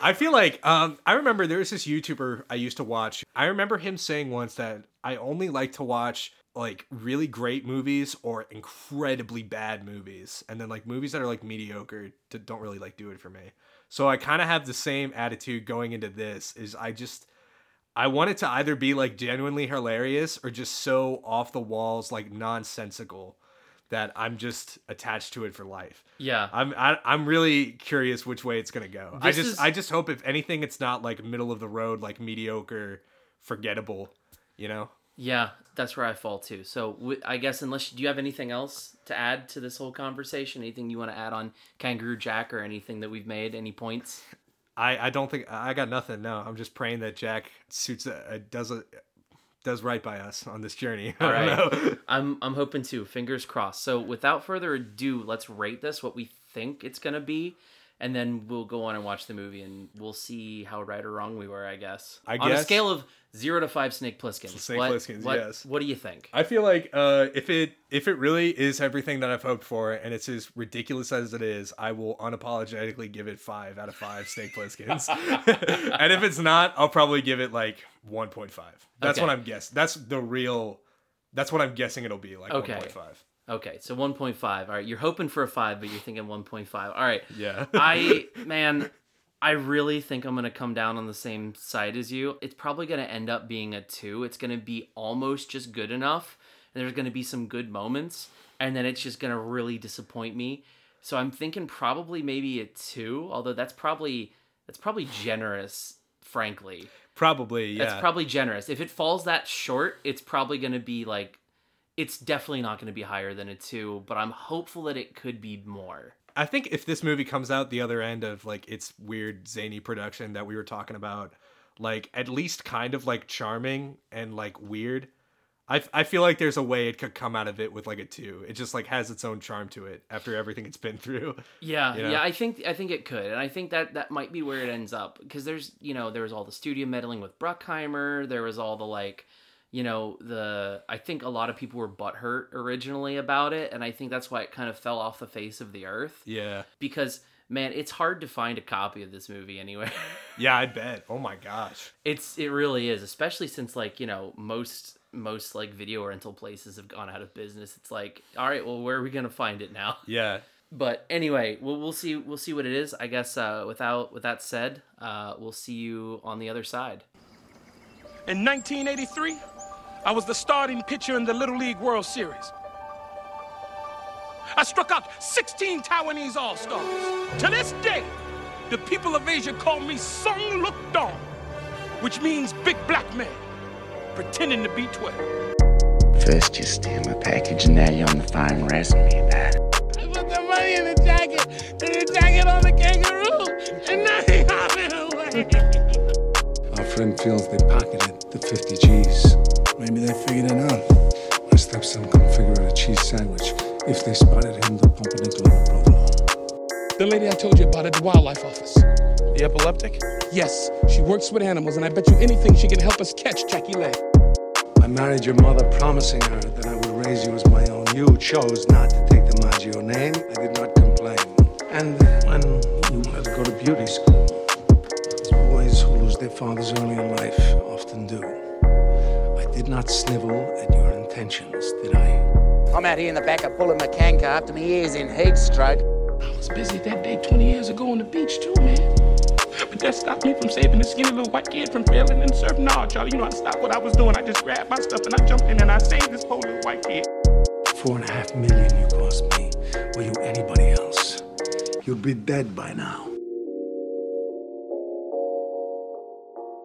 I feel like um I remember there was this YouTuber I used to watch. I remember him saying once that I only like to watch like really great movies or incredibly bad movies and then like movies that are like mediocre to, don't really like do it for me. So I kind of have the same attitude going into this is I just I want it to either be like genuinely hilarious or just so off the walls like nonsensical that I'm just attached to it for life. Yeah. I'm I, I'm really curious which way it's gonna go. I just is- I just hope if anything, it's not like middle of the road, like mediocre, forgettable. You know? Yeah, that's where I fall too. So w- I guess unless do you have anything else to add to this whole conversation? Anything you want to add on Kangaroo Jack or anything that we've made? Any points? I I don't think I got nothing. No, I'm just praying that Jack suits a, does a does right by us on this journey. All right. I'm I'm hoping to. Fingers crossed. So without further ado, let's rate this what we think it's gonna be, and then we'll go on and watch the movie, and we'll see how right or wrong we were. I guess. I on a scale of zero to five Snake Plisskens. Snake what, what, yes. What do you think? I feel like uh, if it if it really is everything that I've hoped for, and it's as ridiculous as it is, I will unapologetically give it five out of five Snake Plisskens. and if it's not, I'll probably give it like one point five. That's Okay. what I'm guessing. That's the real. That's what I'm guessing it'll be like Okay. one point five. Okay, so 1.5. All right, you're hoping for a 5, but you're thinking 1.5. All right. Yeah. I man, I really think I'm going to come down on the same side as you. It's probably going to end up being a 2. It's going to be almost just good enough. And there's going to be some good moments, and then it's just going to really disappoint me. So I'm thinking probably maybe a 2, although that's probably that's probably generous, frankly. Probably. Yeah. That's probably generous. If it falls that short, it's probably going to be like it's definitely not going to be higher than a 2, but I'm hopeful that it could be more. I think if this movie comes out the other end of like its weird zany production that we were talking about, like at least kind of like charming and like weird, I, I feel like there's a way it could come out of it with like a two. It just like has its own charm to it after everything it's been through. Yeah, You know? yeah, I think I think it could, and I think that that might be where it ends up because there's you know there was all the studio meddling with Bruckheimer, there was all the like, you know the I think a lot of people were butthurt originally about it, and I think that's why it kind of fell off the face of the earth Yeah. because man, it's hard to find a copy of this movie anyway. Yeah, I bet. Oh my gosh. it's it really is, especially since like you know most most like video rental places have gone out of business. It's like all right, well where are we gonna find it now? Yeah. but anyway we'll, we'll see we'll see what it is i guess uh, without with that said uh, we'll see you on the other side In 1983, I was the starting pitcher in the Little League World Series. I struck out 16 Taiwanese All Stars. To this day, the people of Asia call me Sung Luk Dong, which means big black man, pretending to be 12. First you steal my package, and now you're on the phone razzing me about it. I put the money in the jacket, and the jacket on the kangaroo, and now he hopping away. Our friend feels they pocketed the 50 G's. Maybe they figured it out. My stepson couldn't figure out a cheese sandwich. If they spotted him, they'll pump a nickel the provolone. The lady I told you about at the wildlife office. The epileptic? Yes, she works with animals, and I bet you anything she can help us catch Jackie Legs. I married your mother, promising her that I would raise you as my own. You chose not to take the Maggio name. I did not complain. And when you wanted to go to beauty school, their fathers early in life often do, I did not snivel at your intentions, did I? I'm out here in the back of pulling my can car up to my ears in heat stroke. I was busy that day 20 years ago on the beach, too, man. But that stopped me from saving the skinny little white kid from failing and surf. No, Charlie, you know, I stopped what I was doing. I just grabbed my stuff and I jumped in and I saved this poor little white kid. Four and a half million you cost me. Were you anybody else? You'd be dead by now.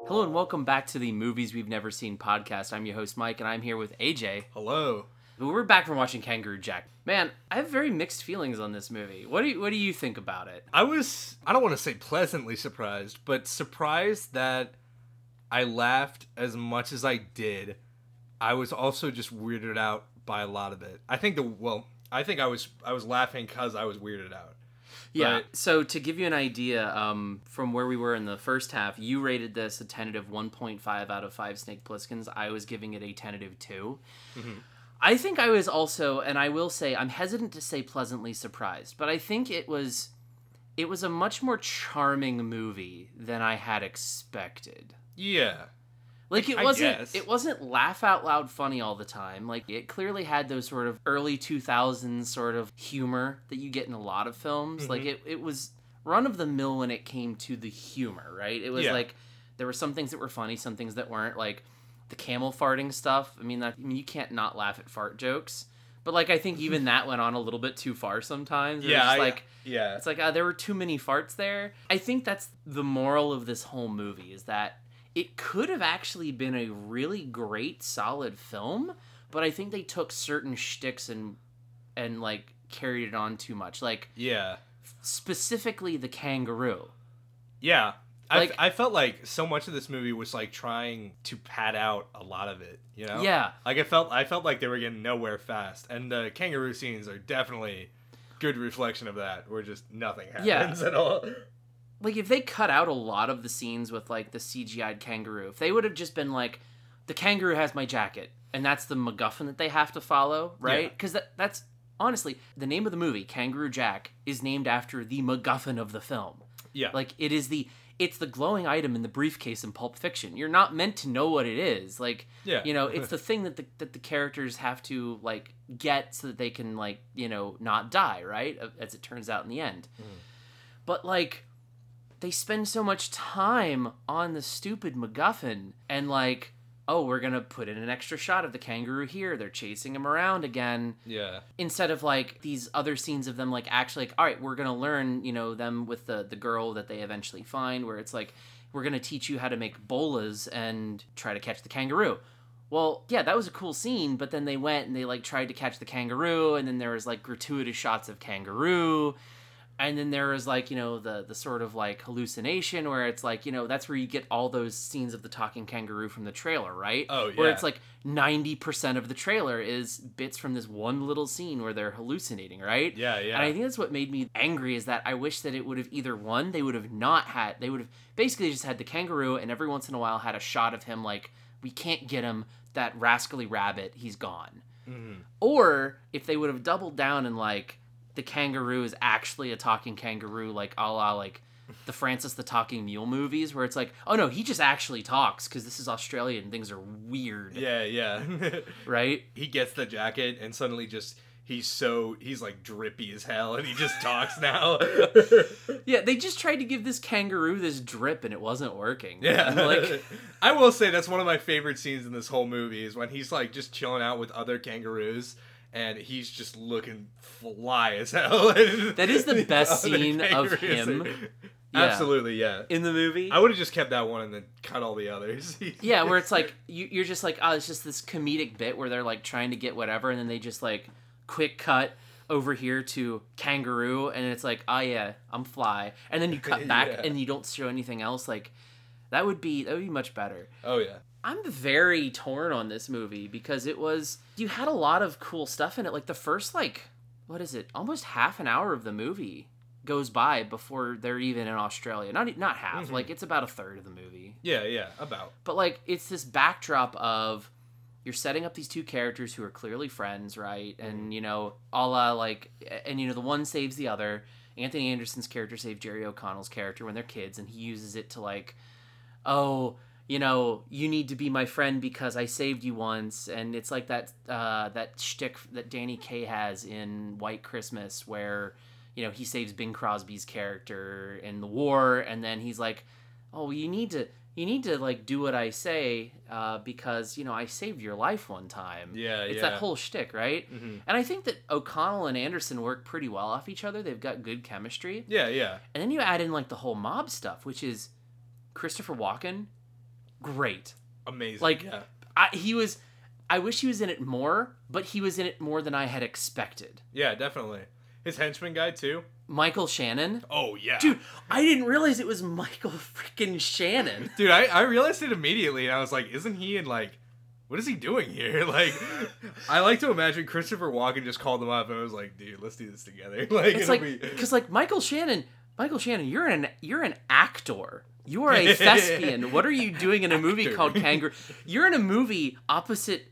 Hello and welcome back to the movies we've never seen podcast i'm your host mike and i'm here with aj Hello. we're back from watching kangaroo jack man i have very mixed feelings on this movie what do you what do you think about it I was I don't want to say pleasantly surprised, but surprised that I laughed as much as I did. I was also just weirded out by a lot of it. I think the well, I think I was I was laughing cuz I was weirded out. Yeah. So to give you an idea, um, from where we were in the first half, you rated this a tentative 1.5 out of five Snake Plisskens. I was giving it a tentative 2 I think I was also, and I will say, I'm hesitant to say pleasantly surprised, but I think it was, it was a much more charming movie than I had expected. Yeah. Like it I wasn't guess. it wasn't laugh out loud funny all the time. Like it clearly had those sort of early 2000s sort of humor that you get in a lot of films. Like Mm-hmm. it it was run of the mill when it came to the humor, right? It was Yeah. like there were some things that were funny, some things that weren't like the camel farting stuff. I mean that I mean you can't not laugh at fart jokes. But like I think even that went on a little bit too far sometimes. It Yeah, I- like yeah. it's like uh, there were too many farts there. I think that's the moral of this whole movie is that it could have actually been a really great, solid film, but I think they took certain shticks and and like carried it on too much. Like Yeah. specifically the kangaroo. Yeah. Like- I, I felt like so much of this movie was like trying to pad out a lot of it, you know? Yeah. Like I felt I felt like they were getting nowhere fast. And the kangaroo scenes are definitely good reflection of that, where just nothing Yeah. happens at all. Like if they cut out a lot of the scenes with like the CGI'd kangaroo, if they would have just been like, the kangaroo has my jacket, and that's the MacGuffin that they have to follow, right? Yeah. Because that, that's honestly the name of the movie, Kangaroo Jack, is named after the MacGuffin of the film. Yeah. Like it is the it's the glowing item in the briefcase in Pulp Fiction. You're not meant to know what it is. Like Yeah. you know, it's the thing that the that the characters have to like get so that they can like, you know, not die, right? As it turns out in the end. Mm. But like they spend so much time on the stupid MacGuffin and like, oh, we're gonna put in an extra shot of the kangaroo here. They're chasing him around again yeah. instead of like these other scenes of them like actually like all right we're gonna learn you know them with the the girl that they eventually find where it's like we're gonna teach you how to make bolas and try to catch the kangaroo well yeah that was a cool scene but then they went and they like tried to catch the kangaroo and then there was like gratuitous shots of kangaroo and then there is like you know the the sort of like hallucination where it's like you know that's where you get all those scenes of the talking kangaroo from the trailer right Oh, yeah where it's like 90% of the trailer is bits from this one little scene where they're hallucinating right Yeah, yeah. and i think that's what made me angry is that i wish that it would have either one they would have not had they would have basically just had the kangaroo and every once in a while had a shot of him like we can't get him that rascally rabbit he's gone Mm-hmm. or if they would have doubled down and like the kangaroo is actually a talking kangaroo, like a la like the Francis the Talking Mule movies, where it's like, oh no, he just actually talks because this is Australia and things are weird, Yeah, yeah. right? he gets the jacket and suddenly just he's so he's like drippy as hell and he just talks now. Yeah, they just tried to give this kangaroo this drip and it wasn't working. Yeah, And, like I will say that's one of my favorite scenes in this whole movie is when he's like just chilling out with other kangaroos and he's just looking fly as hell. That is the best scene of him. Yeah. Absolutely, yeah. in the movie. I would have just kept that one and then cut all the others. Yeah, where it's like you, you're just like, oh, it's just this comedic bit where they're like trying to get whatever, and then they just like quick cut over here to kangaroo, and it's like, oh yeah, I'm fly, and then you cut back Yeah. and you don't show anything else. Like that would be that would be much better. oh yeah. I'm very torn on this movie because it was you had a lot of cool stuff in it. Like the first like what is it? Almost half an hour of the movie goes by before they're even in Australia. Not not half. Mm-hmm. Like it's about a third of the movie Yeah, yeah, about. but like it's this backdrop of you're setting up these two characters who are clearly friends right mm-hmm. and you know a la like and you know the one saves the other anthony anderson's character saved jerry o'connell's character when they're kids and he uses it to like oh you know you need to be my friend because i saved you once and it's like that uh that shtick that danny kaye has in white christmas where you know he saves bing crosby's character in the war and then he's like oh you need to you need to like do what I say uh, because you know I saved your life one time. Yeah, it's yeah. that whole shtick, right? And I think that O'Connell and Anderson work pretty well off each other. They've got good chemistry. Yeah, yeah. And then you add in like the whole mob stuff, which is Christopher Walken, great. Amazing. Like yeah. I, he was. I wish he was in it more, but he was in it more than I had expected. Yeah, definitely. His henchman guy too. Michael Shannon. Oh yeah. Dude, I didn't realize it was Michael freaking Shannon. Dude, I, I realized it immediately and I was like, isn't he in like what is he doing here? Like I like to imagine Christopher Walken just called him up and I was like, dude, let's do this together. Like it's like be because like Michael Shannon, Michael Shannon, you're an you're an actor. You are a thespian. what are you doing in a movie Actor. called Kangaroo? You're in a movie opposite,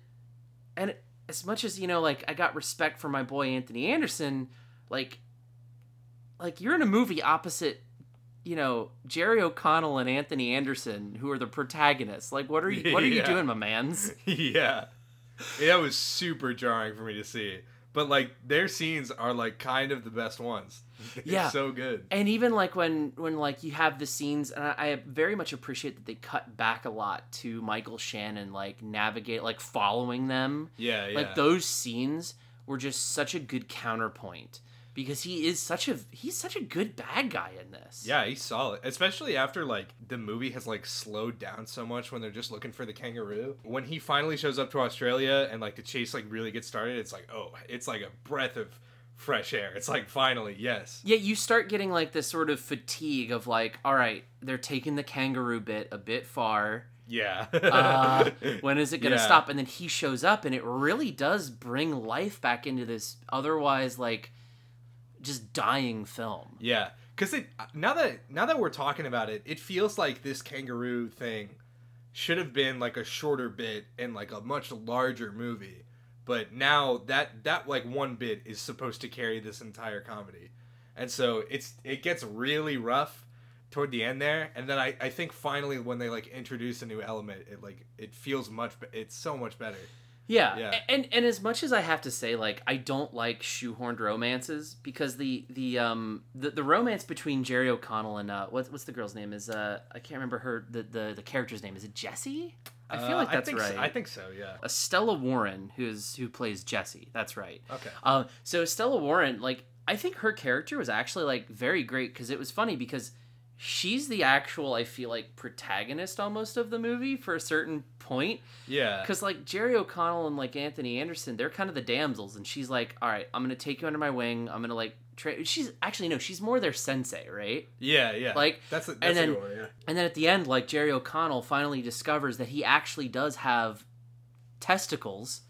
and as much as you know, like I got respect for my boy Anthony Anderson, like, like you're in a movie opposite, you know, Jerry O'Connell and Anthony Anderson, who are the protagonists. Like, what are you what are you doing, my man's? yeah. That was super jarring for me to see. But like their scenes are like kind of the best ones. Yeah. so good. and even like when when like you have the scenes and I, I very much appreciate that they cut back a lot to michael shannon like navigate like following them Yeah, yeah. like those scenes were just such a good counterpoint because he is such a he's such a good bad guy in this Yeah, he's solid. Especially after like the movie has like slowed down so much when they're just looking for the kangaroo. When he finally shows up to Australia and like the chase like really gets started, it's like, oh, it's like a breath of fresh air. It's like finally, yes. yeah you start getting like this sort of fatigue of like all right they're taking the kangaroo bit a bit far Yeah. uh, when is it going to Yeah. stop? And then he shows up, and it really does bring life back into this otherwise like just dying film. Yeah, because it now that now that we're talking about it, it feels like this kangaroo thing should have been like a shorter bit and like a much larger movie. But now that that like one bit is supposed to carry this entire comedy, and so it's it gets really rough toward the end there, and then I I think finally when they like introduce a new element, it like it feels much be- it's so much better. Yeah. Yeah. And and as much as I have to say, like, I don't like shoehorned romances because the the um the, the romance between Jerry O'Connell and uh what's what's the girl's name is uh I can't remember her the the, the character's name is it Jesse? I feel Uh, like that's think right. So, I think so. Yeah. Uh, Stella Warren, who's who plays Jesse. That's right. Okay. Um, so Stella Warren, like, I think her character was actually like very great because it was funny because she's the actual I feel like protagonist almost of the movie for a certain point. Yeah. Because like Jerry O'Connell and like Anthony Anderson, they're kind of the damsels, and she's like, "All right, I'm gonna take you under my wing. I'm gonna like." Tra-. She's actually no, she's more their sensei, right? Yeah, yeah. Like that's a, that's and then one, yeah. and then at the end, like Jerry O'Connell finally discovers that he actually does have testicles,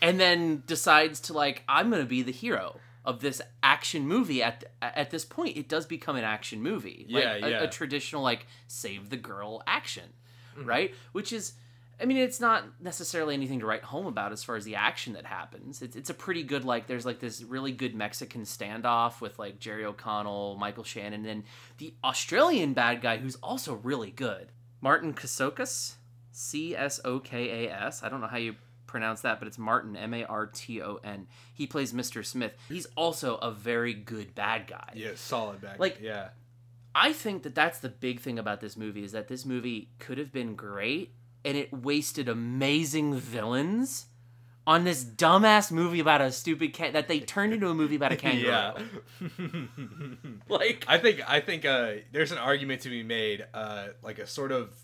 and then decides to like, I'm gonna be the hero of this action movie. At at this point, it does become an action movie, like Yeah, a, yeah. a traditional like save the girl action, Mhm. right? Which is. I mean, it's not necessarily anything to write home about as far as the action that happens. It's, it's a pretty good, like, there's like this really good Mexican standoff with like Jerry O'Connell, Michael Shannon, and then the Australian bad guy who's also really good. Martin Kasokas, C S O K A S. I don't know how you pronounce that, but it's Martin, M A R T O N. He plays Mr. Smith. He's also a very good bad guy. Yeah, solid back. Like- yeah. I think that that's the big thing about this movie is that this movie could have been great and it wasted amazing villains on this dumbass movie about a stupid cat that they turned into a movie about a kangaroo. Yeah. like I think I think uh there's an argument to be made, uh like a sort of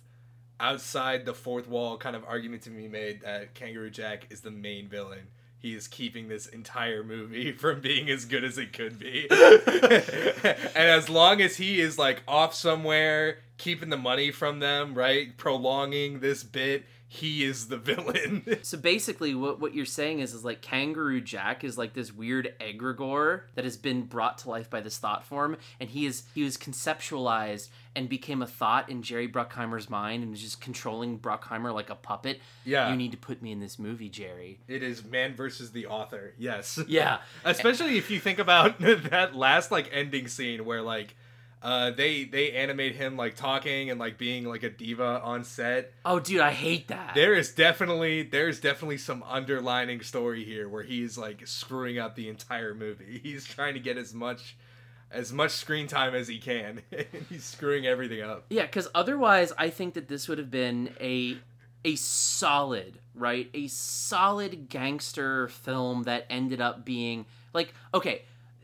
outside the fourth wall kind of argument to be made that Kangaroo Jack is the main villain. He is keeping this entire movie from being as good as it could be. and as long as he is like off somewhere, keeping the money from them, right? Prolonging this bit, he is the villain. So basically, what, what you're saying is, is like Kangaroo Jack is like this weird egregore that has been brought to life by this thought form, and he is he was conceptualized and became a thought in Jerry Bruckheimer's mind, and is just controlling Bruckheimer like a puppet. Yeah. you need to put me in this movie, Jerry. It is man versus the author. Yes. Yeah. Especially if you think about that last like ending scene where like uh they they animate him like talking and like being like a diva on set. Oh, dude, I hate that. There is definitely there's definitely some underlining story here where he's like screwing up the entire movie. He's trying to get as much as much screen time as he can. and he's screwing everything up. Yeah, because otherwise, I think that this would have been a a solid, right? A solid gangster film that ended up being like okay.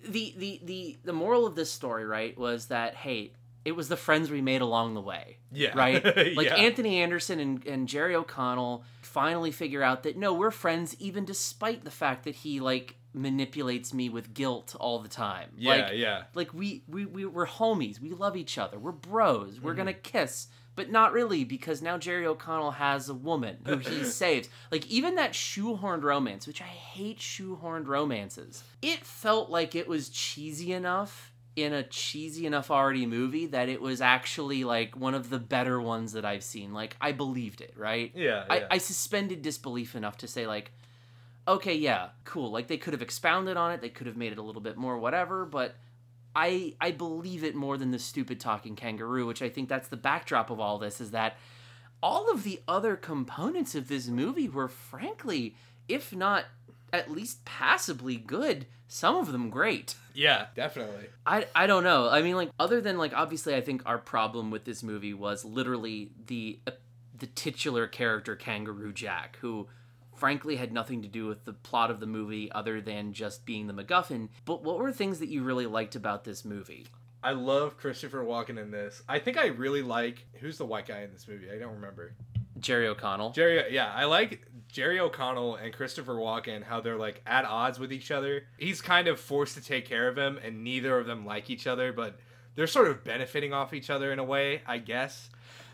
The the the the moral of this story, right, was that hey, it was the friends we made along the way. Yeah. Right? Like Yeah. Anthony Anderson and, and Jerry O'Connell finally figure out that no, we're friends even despite the fact that he like manipulates me with guilt all the time. Yeah, like, yeah. like we, we we we're homies we love each other we're bros we're Mhm. gonna kiss but not really because now jerry o'connell has a woman who he saves like even that shoehorned romance which i hate shoehorned romances it felt like it was cheesy enough in a cheesy enough already movie that it was actually like one of the better ones that i've seen like i believed it right Yeah, I, yeah. I suspended disbelief enough to say like okay, yeah, cool. Like they could have expounded on it, they could have made it a little bit more whatever, but I I believe it more than the stupid talking kangaroo, which I think that's the backdrop of all this is that all of the other components of this movie were frankly, if not at least passably good, some of them great. Yeah, definitely. I, I don't know. I mean, like other than like obviously, I think our problem with this movie was literally the uh, the titular character Kangaroo Jack, who frankly had nothing to do with the plot of the movie other than just being the MacGuffin. But what were things that you really liked about this movie? I love Christopher Walken in this. I think I really like who's the white guy in this movie. I don't remember. Jerry O'Connell. Jerry, yeah, I like Jerry O'Connell and Christopher Walken how they're like at odds with each other. He's kind of forced to take care of him, and neither of them like each other, but they're sort of benefiting off each other in a way, I guess.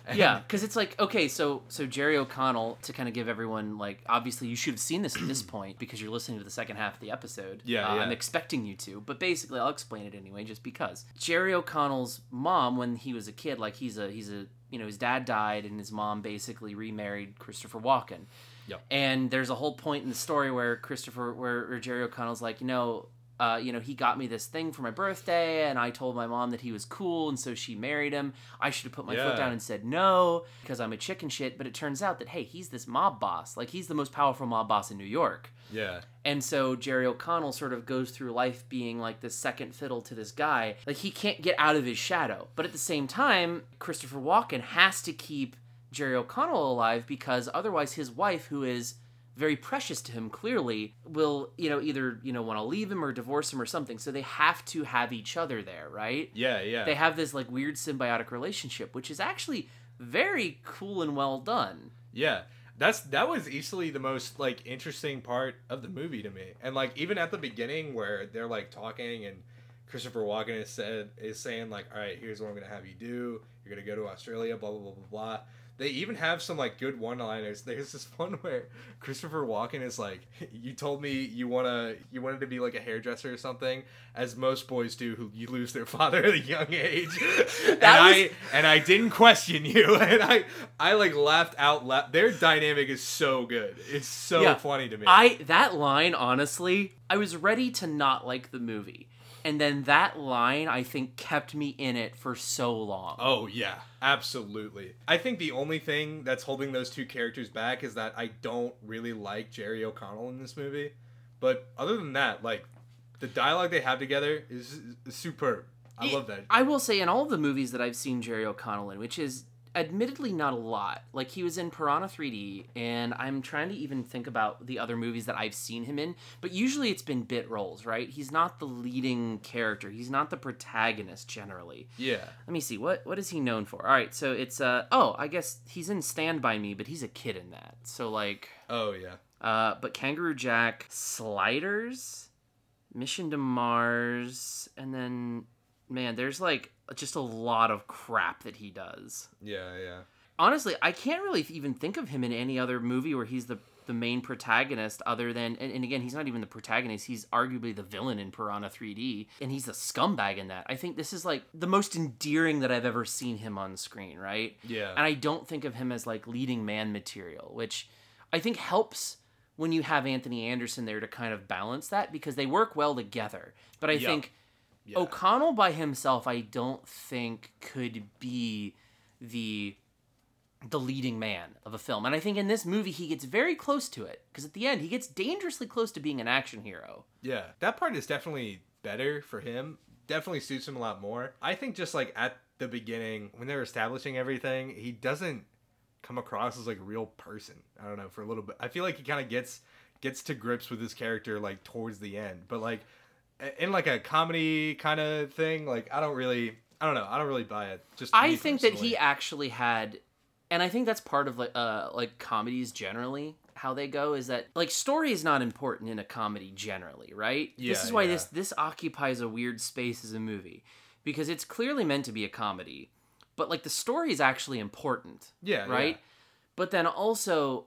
Yeah, because it's like okay, so so Jerry O'Connell to kind of give everyone like obviously you should have seen this at this point because you're listening to the second half of the episode. Yeah, Uh, yeah. I'm expecting you to, but basically I'll explain it anyway, just because Jerry O'Connell's mom when he was a kid, like he's a he's a you know his dad died and his mom basically remarried Christopher Walken. Yep. And there's a whole point in the story where Christopher, where, where Jerry O'Connell's like, you know, uh, you know, he got me this thing for my birthday, and I told my mom that he was cool, and so she married him. I should have put my Yeah. foot down and said no because I'm a chicken shit. But it turns out that hey, he's this mob boss. Like he's the most powerful mob boss in New York. Yeah. And so Jerry O'Connell sort of goes through life being like this second fiddle to this guy. Like he can't get out of his shadow. But at the same time, Christopher Walken has to keep Jerry O'Connell alive because otherwise his wife, who is very precious to him clearly will you know either you know want to leave him or divorce him or something so they have to have each other there right Yeah, yeah. they have this like weird symbiotic relationship which is actually very cool and well done Yeah, that's that was easily the most like interesting part of the movie to me. And like even at the beginning where they're like talking and Christopher Walken is said is saying like, "All right, here's what I'm gonna have you do. You're gonna go to Australia." Blah blah blah blah blah. They even have some like good one-liners. There's this one where Christopher Walken is like, "You told me you wanna you wanted to be like a hairdresser or something, as most boys do who you lose their father at a young age." and was- I and I didn't question you, and I I like laughed out loud. Their dynamic is so good. It's so Yeah. funny to me. I that line honestly, I was ready to not like the movie. And then that line I think kept me in it for so long. Oh yeah, absolutely. I think the only thing that's holding those two characters back is that I don't really like Jerry O'Connell in this movie. But other than that, like the dialogue they have together is, is superb. I love that. I will say in all the movies that I've seen Jerry O'Connell in, which is admittedly not a lot. Like he was in Piranha 3D, and I'm trying to even think about the other movies that I've seen him in. But usually it's been bit roles, right? He's not the leading character. He's not the protagonist generally. Yeah. Let me see. What what is he known for? All right, so it's uh oh, I guess he's in Stand by Me, but he's a kid in that. So like Oh yeah. uh but Kangaroo Jack, Sliders, Mission to Mars, and then man, there's like just a lot of crap that he does. Yeah, yeah. Honestly, I can't really even think of him in any other movie where he's the the main protagonist other than and, and again he's not even the protagonist he's arguably the villain in piranha 3d and he's the scumbag in that i think this is like the most endearing that i've ever seen him on screen right Yeah. and i don't think of him as like leading man material which i think helps when you have anthony anderson there to kind of balance that because they work well together but i Yeah. think o'connell by himself i don't think could be the the leading man of a film. And I think in this movie he gets very close to it because at the end he gets dangerously close to being an action hero. Yeah, that part is definitely better for him. Definitely suits him a lot more. I think just like at the beginning when they're establishing everything, he doesn't come across as like a real person. I don't know for a little bit. I feel like he kind of gets gets to grips with his character like towards the end. But like in like a comedy kind of thing, like I don't really I don't know. I don't really buy it. Just I think that he actually had and I think that's part of like uh like comedies generally how they go is that like story is not important in a comedy generally, right? Yeah, this is why yeah. this this occupies a weird space as a movie because it's clearly meant to be a comedy, but like the story is actually important. Yeah, right? yeah. But then also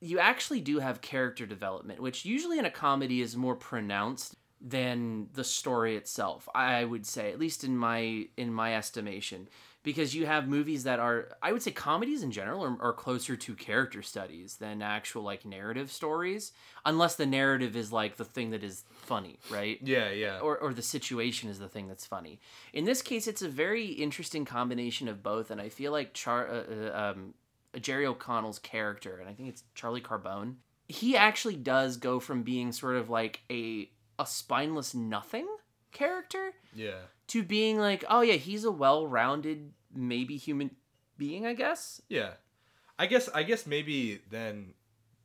you actually do have character development, which usually in a comedy is more pronounced than the story itself. I would say, at least in my in my estimation, because you have movies that are, I would say, comedies in general are, are closer to character studies than actual like narrative stories, unless the narrative is like the thing that is funny, right? Yeah, yeah. Or or the situation is the thing that's funny. In this case, it's a very interesting combination of both, and I feel like Char. Uh, uh, um, Jerry O'Connell's character, and I think it's Charlie Carbone. He actually does go from being sort of like a a spineless nothing character Yeah. to being like, oh yeah, he's a well-rounded, maybe human being, I guess. Yeah. I guess I guess maybe then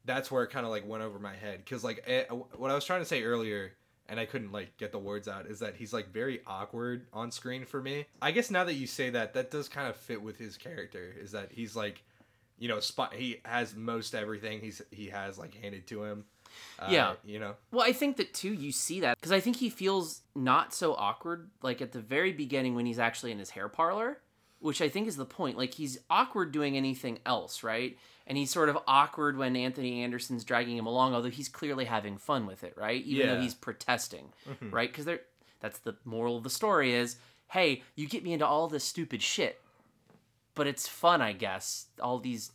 that's where it kind of like went over my head cuz like eh, what I was trying to say earlier and I couldn't like get the words out is that he's like very awkward on screen for me. I guess now that you say that that does kind of fit with his character is that he's like you know spot he has most everything he's he has like handed to him. Uh, Yeah. you know. Well, I think that too. You see that because I think he feels not so awkward. Like at the very beginning when he's actually in his hair parlor, which I think is the point. Like he's awkward doing anything else, right? And he's sort of awkward when Anthony Anderson's dragging him along, although he's clearly having fun with it, right? Even though he's protesting, Mhm. right? Because that's the moral of the story is, hey, you get me into all this stupid shit, but it's fun, I guess. All these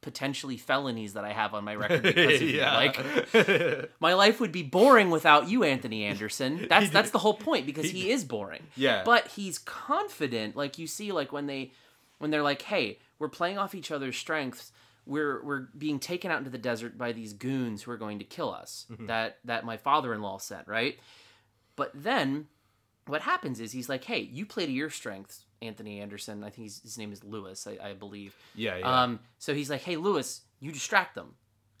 potentially felonies that I have on my record because of you. Yeah. Like my life would be boring without you, Anthony Anderson. That's that's the whole point because he is boring. Yeah. But he's confident. Like you see, like when they when they're like, hey, we're playing off each other's strengths. We're we're being taken out into the desert by these goons who are going to kill us. Mhm. That that my father in law sent, right? But then what happens is he's like, hey, you play to your strengths, Anthony Anderson. I think his name is Lewis, I, I believe. Yeah, yeah. Um, so he's like, hey, Lewis, you distract them.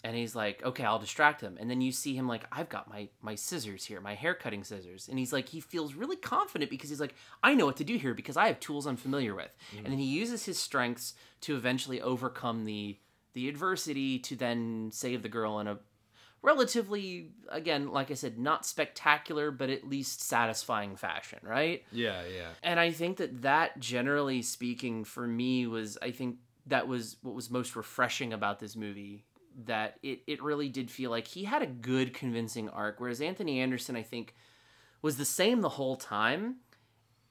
and he's like okay i'll distract him and then you see him like i've got my my scissors here my hair cutting scissors and he's like he feels really confident because he's like i know what to do here because i have tools i'm familiar with and then he uses his strengths to eventually overcome the the adversity to then save the girl in a relatively again like i said not spectacular but at least satisfying fashion right Yeah, yeah. and I think that that, generally speaking, for me was I think that was what was most refreshing about this movie. That it it really did feel like he had a good, convincing arc, whereas Anthony Anderson, I think, was the same the whole time.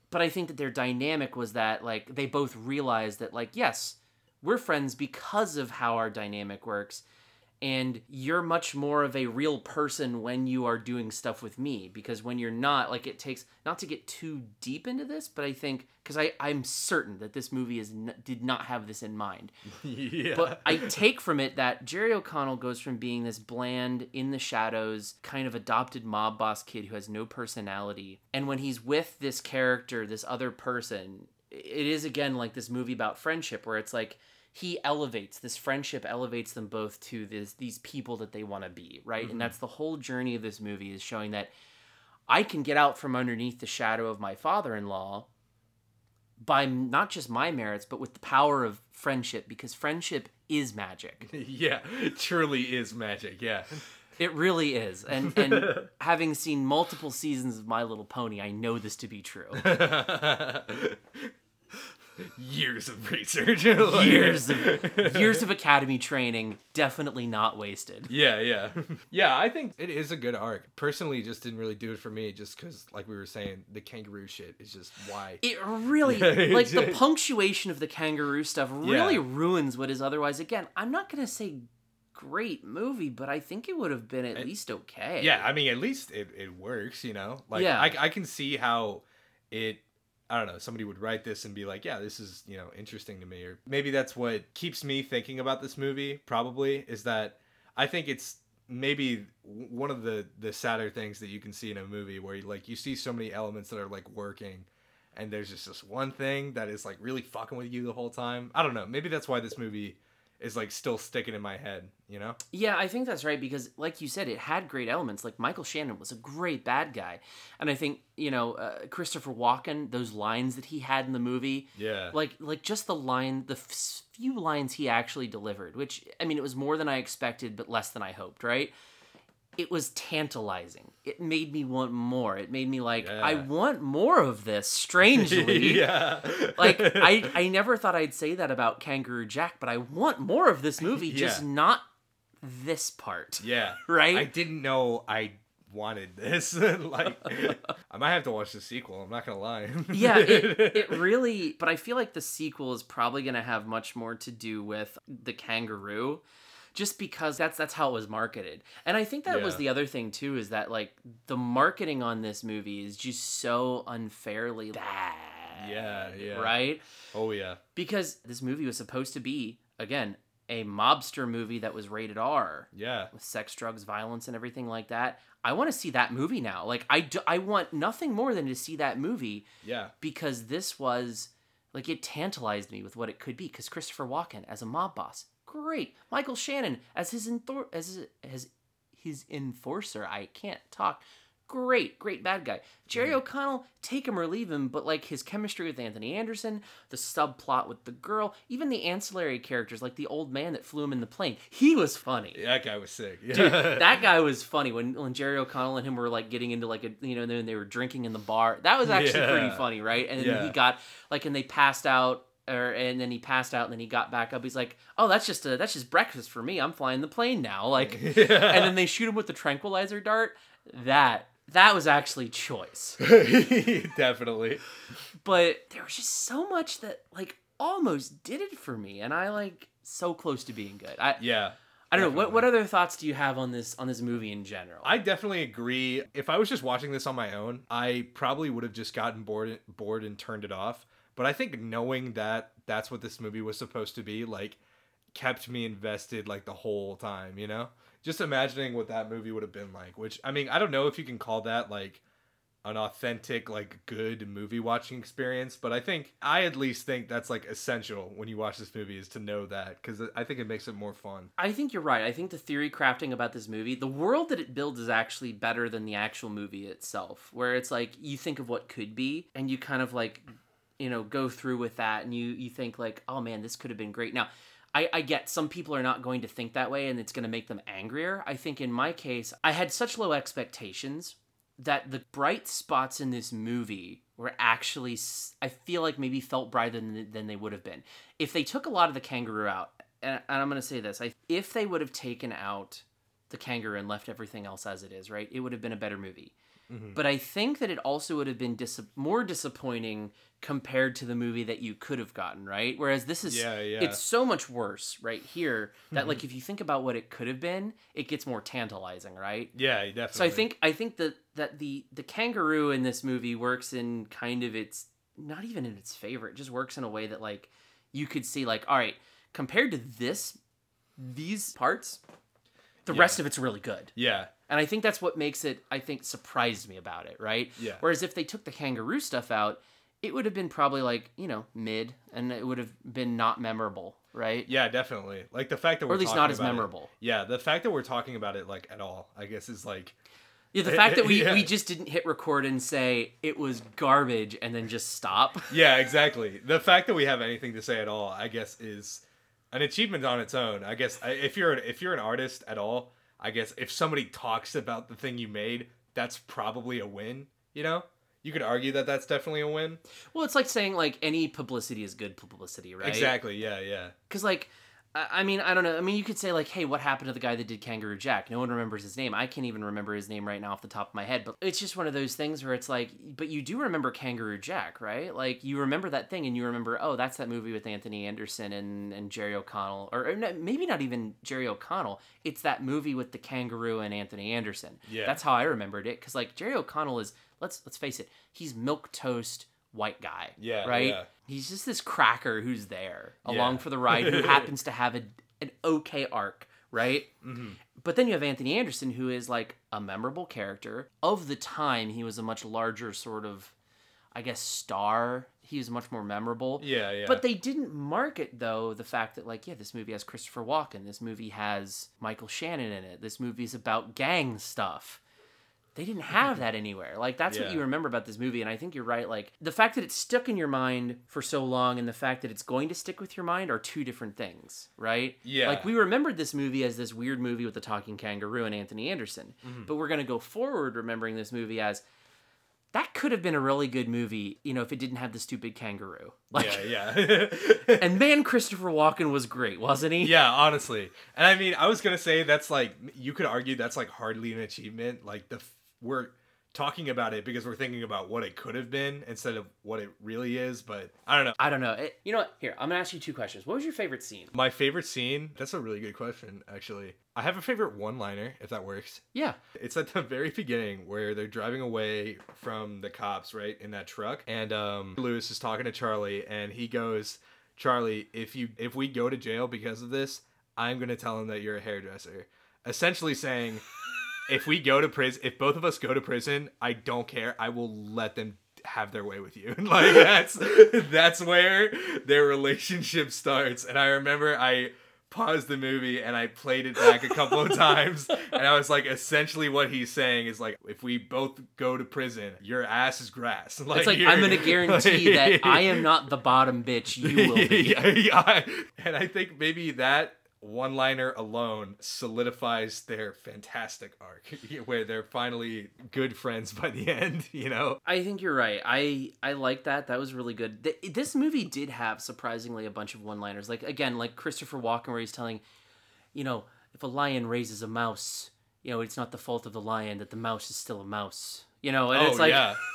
But I think that their dynamic was that like they both realized that like yes, we're friends because of how our dynamic works and you're much more of a real person when you are doing stuff with me because when you're not like it takes not to get too deep into this but i think because i i'm certain that this movie is n- did not have this in mind yeah. but i take from it that jerry o'connell goes from being this bland in the shadows kind of adopted mob boss kid who has no personality and when he's with this character this other person it is again like this movie about friendship where it's like he elevates this friendship elevates them both to this these people that they want to be right and mm-hmm. that's the whole journey of this movie is showing that i can get out from underneath the shadow of my father-in-law by not just my merits but with the power of friendship because friendship is magic yeah, it truly is magic. Yeah. it really is and and having seen multiple seasons of my little pony i know this to be true Years of research. years of years of academy training definitely not wasted Yeah, yeah. yeah, I think it is a good arc. Personally, just didn't really do it for me just because, like we were saying, the kangaroo shit is just why. It really like the punctuation of the kangaroo stuff really Yeah. ruins what is otherwise again. I'm not gonna say great movie, but I think it would have been at least okay. Yeah, I mean, at least it, it works, you know? Like, Yeah. I, I can see how it, I don't know, somebody would write this and be like, yeah, this is, you know, interesting to me. Or maybe that's what keeps me thinking about this movie, probably, is that I think it's maybe one of the, the sadder things that you can see in a movie where, you, like, you see so many elements that are, like, working. And there's just this one thing that is like really fucking with you the whole time. I don't know. Maybe that's why this movie is like still sticking in my head. You know? Yeah, I think that's right because, like you said, it had great elements. Like Michael Shannon was a great bad guy, and I think you know uh, Christopher Walken, those lines that he had in the movie, Yeah. like like just the line, the f- few lines he actually delivered, which I mean, it was more than I expected, but less than I hoped. Right? It was tantalizing. It made me want more. It made me like, I want more of this. Strangely, yeah. like I, I never thought I'd say that about Kangaroo Jack, but I want more of this movie, Yeah. just not this part. Yeah. Right? I didn't know I wanted this. like, I might have to watch the sequel. I'm not gonna lie. yeah, it, it really. But I feel like the sequel is probably going to have much more to do with the kangaroo, just because that's that's how it was marketed. And I think that was the other thing too is that like the marketing on this movie is just so unfairly bad. Yeah, yeah. Right. Oh yeah. Because this movie was supposed to be again a mobster movie that was rated R. Yeah. with sex, drugs, violence, and everything like that. I want to see that movie now. Like I, do, I want nothing more than to see that movie Yeah. because this was like it tantalized me with what it could be. Because Christopher Walken as a mob boss, great. Michael Shannon as his enthor- as as his enforcer. I can't talk. Great, great bad guy. Jerry mm-hmm. O'Connell, take him or leave him, but like his chemistry with Anthony Anderson, the subplot with the girl, even the ancillary characters like the old man that flew him in the plane, he was funny. That guy was sick. Yeah. Dude, that guy was funny when when Jerry O'Connell and him were like getting into like a you know then they were drinking in the bar. That was actually pretty funny, right? And then Yeah. he got like and they passed out or and then he passed out and then he got back up. He's like, "Oh, that's just a that's just breakfast for me. I'm flying the plane now." Like and then they shoot him with the tranquilizer dart. That that was actually choice. Definitely. But there was just so much that like almost did it for me and I like so close to being good. I Yeah. I don't know what what other thoughts do you have on this on this movie in general? I definitely agree. If I was just watching this on my own, I probably would have just gotten bored bored and turned it off. But I think knowing that that's what this movie was supposed to be, like kept me invested like the whole time, you know? Just imagining what that movie would have been like, which I mean, I don't know if you can call that like an authentic like good movie watching experience but i think i at least think that's like essential when you watch this movie is to know that because i think it makes it more fun I think you're right. I think the theory crafting about this movie, the world that it builds is actually better than the actual movie itself. Where it's like you think of what could be and you kind of like, you know, go through with that and you you think like, oh man, this could have been great. Now, I, I get some people are not going to think that way and it's going to make them angrier. I think in my case, I had such low expectations that the bright spots in this movie were actually i feel like maybe felt brighter than, than they would have been if they took a lot of the kangaroo out. And, and I'm going to say this: I, if they would have taken out the kangaroo and left everything else as it is, right, it would have been a better movie. Mm-hmm. But I think that it also would have been dis- more disappointing compared to the movie that you could have gotten, right? Whereas this is Yeah, yeah. it's so much worse right here that like mm-hmm. if you think about what it could have been, it gets more tantalizing, right? yeah definitely So I think I think that that the the kangaroo in this movie works in kind of its not even in its favor. It just works in a way that like you could see like all right, compared to this these parts, the rest of it's really good. yeah And I think that's what makes it I think surprised me about it, right? Yeah. Whereas if they took the kangaroo stuff out, it would have been probably like, you know, mid and it would have been not memorable, right? Yeah, definitely. Like the fact that Or we're at least not as about it- memorable. yeah, the fact that we're talking about it like at all, I guess, is like Yeah, the eh, fact that we, Yeah. we just didn't hit record and say it was garbage and then just stop. yeah, exactly. The fact that we have anything to say at all, I guess, is an achievement on its own. I guess if you're if you're an artist at all, I guess if somebody talks about the thing you made, that's probably a win. You know, you could argue that that's definitely a win. Well, it's like saying like any publicity is good publicity, right? Exactly. Yeah. Yeah. Because like, I mean, I don't know. I mean, you could say like, hey, what happened to the guy that did Kangaroo Jack? No one remembers his name. I can't even remember his name right now off the top of my head. But it's just one of those things where it's like, but you do remember Kangaroo Jack, right? Like you remember that thing, and you remember, oh, that's that movie with Anthony Anderson and and Jerry O'Connell, or, or no, maybe not even Jerry O'Connell. It's that movie with the kangaroo and Anthony Anderson. Yeah. that's how I remembered it. Because like Jerry O'Connell is, let's let's face it, he's milk toast white guy. Yeah, right. yeah. He's just this cracker who's there Yeah. along for the ride who happens to have a, an okay arc, right? Mm-hmm. But then you have Anthony Anderson, who is like a memorable character. Of the time, he was a much larger sort of, I guess, star. He was much more memorable. Yeah, yeah. But they didn't market, though, the fact that, like, yeah, this movie has Christopher Walken. This movie has Michael Shannon in it. This movie's about gang stuff they didn't have that anywhere. Like that's what you remember about this movie, and I think you're right. Like the fact that it's stuck in your mind for so long, and the fact that it's going to stick with your mind are two different things, right? Yeah. Like we remembered this movie as this weird movie with the talking kangaroo and Anthony Anderson, Mm-hmm. but we're gonna go forward remembering this movie as that could have been a really good movie, you know, if it didn't have the stupid kangaroo. Like, yeah. Yeah. and man, Christopher Walken was great, wasn't he? Yeah, honestly. And I mean, I was gonna say that's like you could argue that's like hardly an achievement. Like the we're talking about it because we're thinking about what it could have been instead of what it really is. But I don't know. I don't know. It- you know what? Here, I'm gonna ask you two questions. What was your favorite scene? My favorite scene. That's a really good question, actually. I have a favorite one-liner, if that works. Yeah. It's at the very beginning where they're driving away from the cops, right, in that truck, and um, Lewis is talking to Charlie, and he goes, "Charlie, if you if we go to jail because of this, I'm gonna tell him that you're a hairdresser." Essentially saying, if we go to prison, if both of us go to prison, I don't care. I will let them have their way with you. like that's that's where their relationship starts. And I remember I paused the movie and I played it back a couple of times and I was like essentially what he's saying is like if we both go to prison your ass is grass like, it's like I'm gonna guarantee that I am not the bottom bitch. You will be. yeah. and I think maybe that one liner alone solidifies their fantastic arc where they're finally good friends by the end, you know? I think you're right. I I like that. That was really good. Th- this movie did have surprisingly a bunch of one-liners. Like again, like Christopher Walken, where he's telling, you know, if a lion raises a mouse, you know, it's not the fault of the lion that the mouse is still a mouse. You know, and oh, it's like Oh, yeah.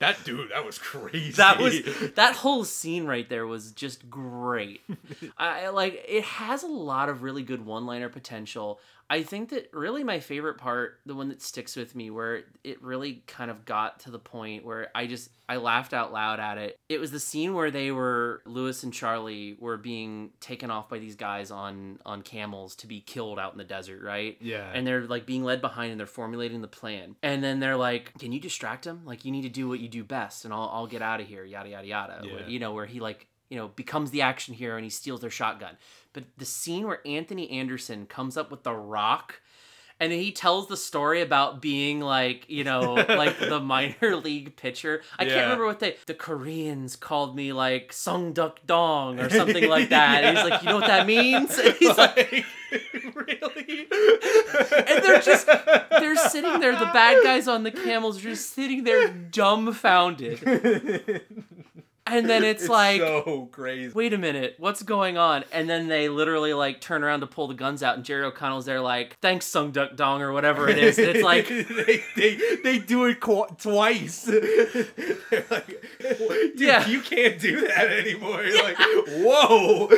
That dude, that was crazy. that was that whole scene right there was just great. I like it has a lot of really good one-liner potential. I think that really my favorite part, the one that sticks with me, where it really kind of got to the point where I just I laughed out loud at it. It was the scene where they were Lewis and Charlie were being taken off by these guys on on camels to be killed out in the desert, right? Yeah. And they're like being led behind and they're formulating the plan. And then they're like, "Can you distract him? Like you need to do what you do best, and I'll I'll get out of here." Yada yada yada. Yeah. You know where he like you know becomes the action hero and he steals their shotgun. But the scene where Anthony Anderson comes up with the rock. And he tells the story about being like, you know, like the minor league pitcher. I Yeah. can't remember what they the Koreans called me like Sung Duk Dong or something like that. And he's like, you know what that means? And he's like, really? and they're just they're sitting there the bad guys on the camels are just sitting there dumbfounded and then it's, like so crazy. wait a minute what's going on and then they literally like turn around to pull the guns out and jerry o'connell's there like thanks sung duck dong or whatever it is and it's like they, they they do it qu- twice. Like, dude, Yeah. you can't do that anymore. You're like, whoa.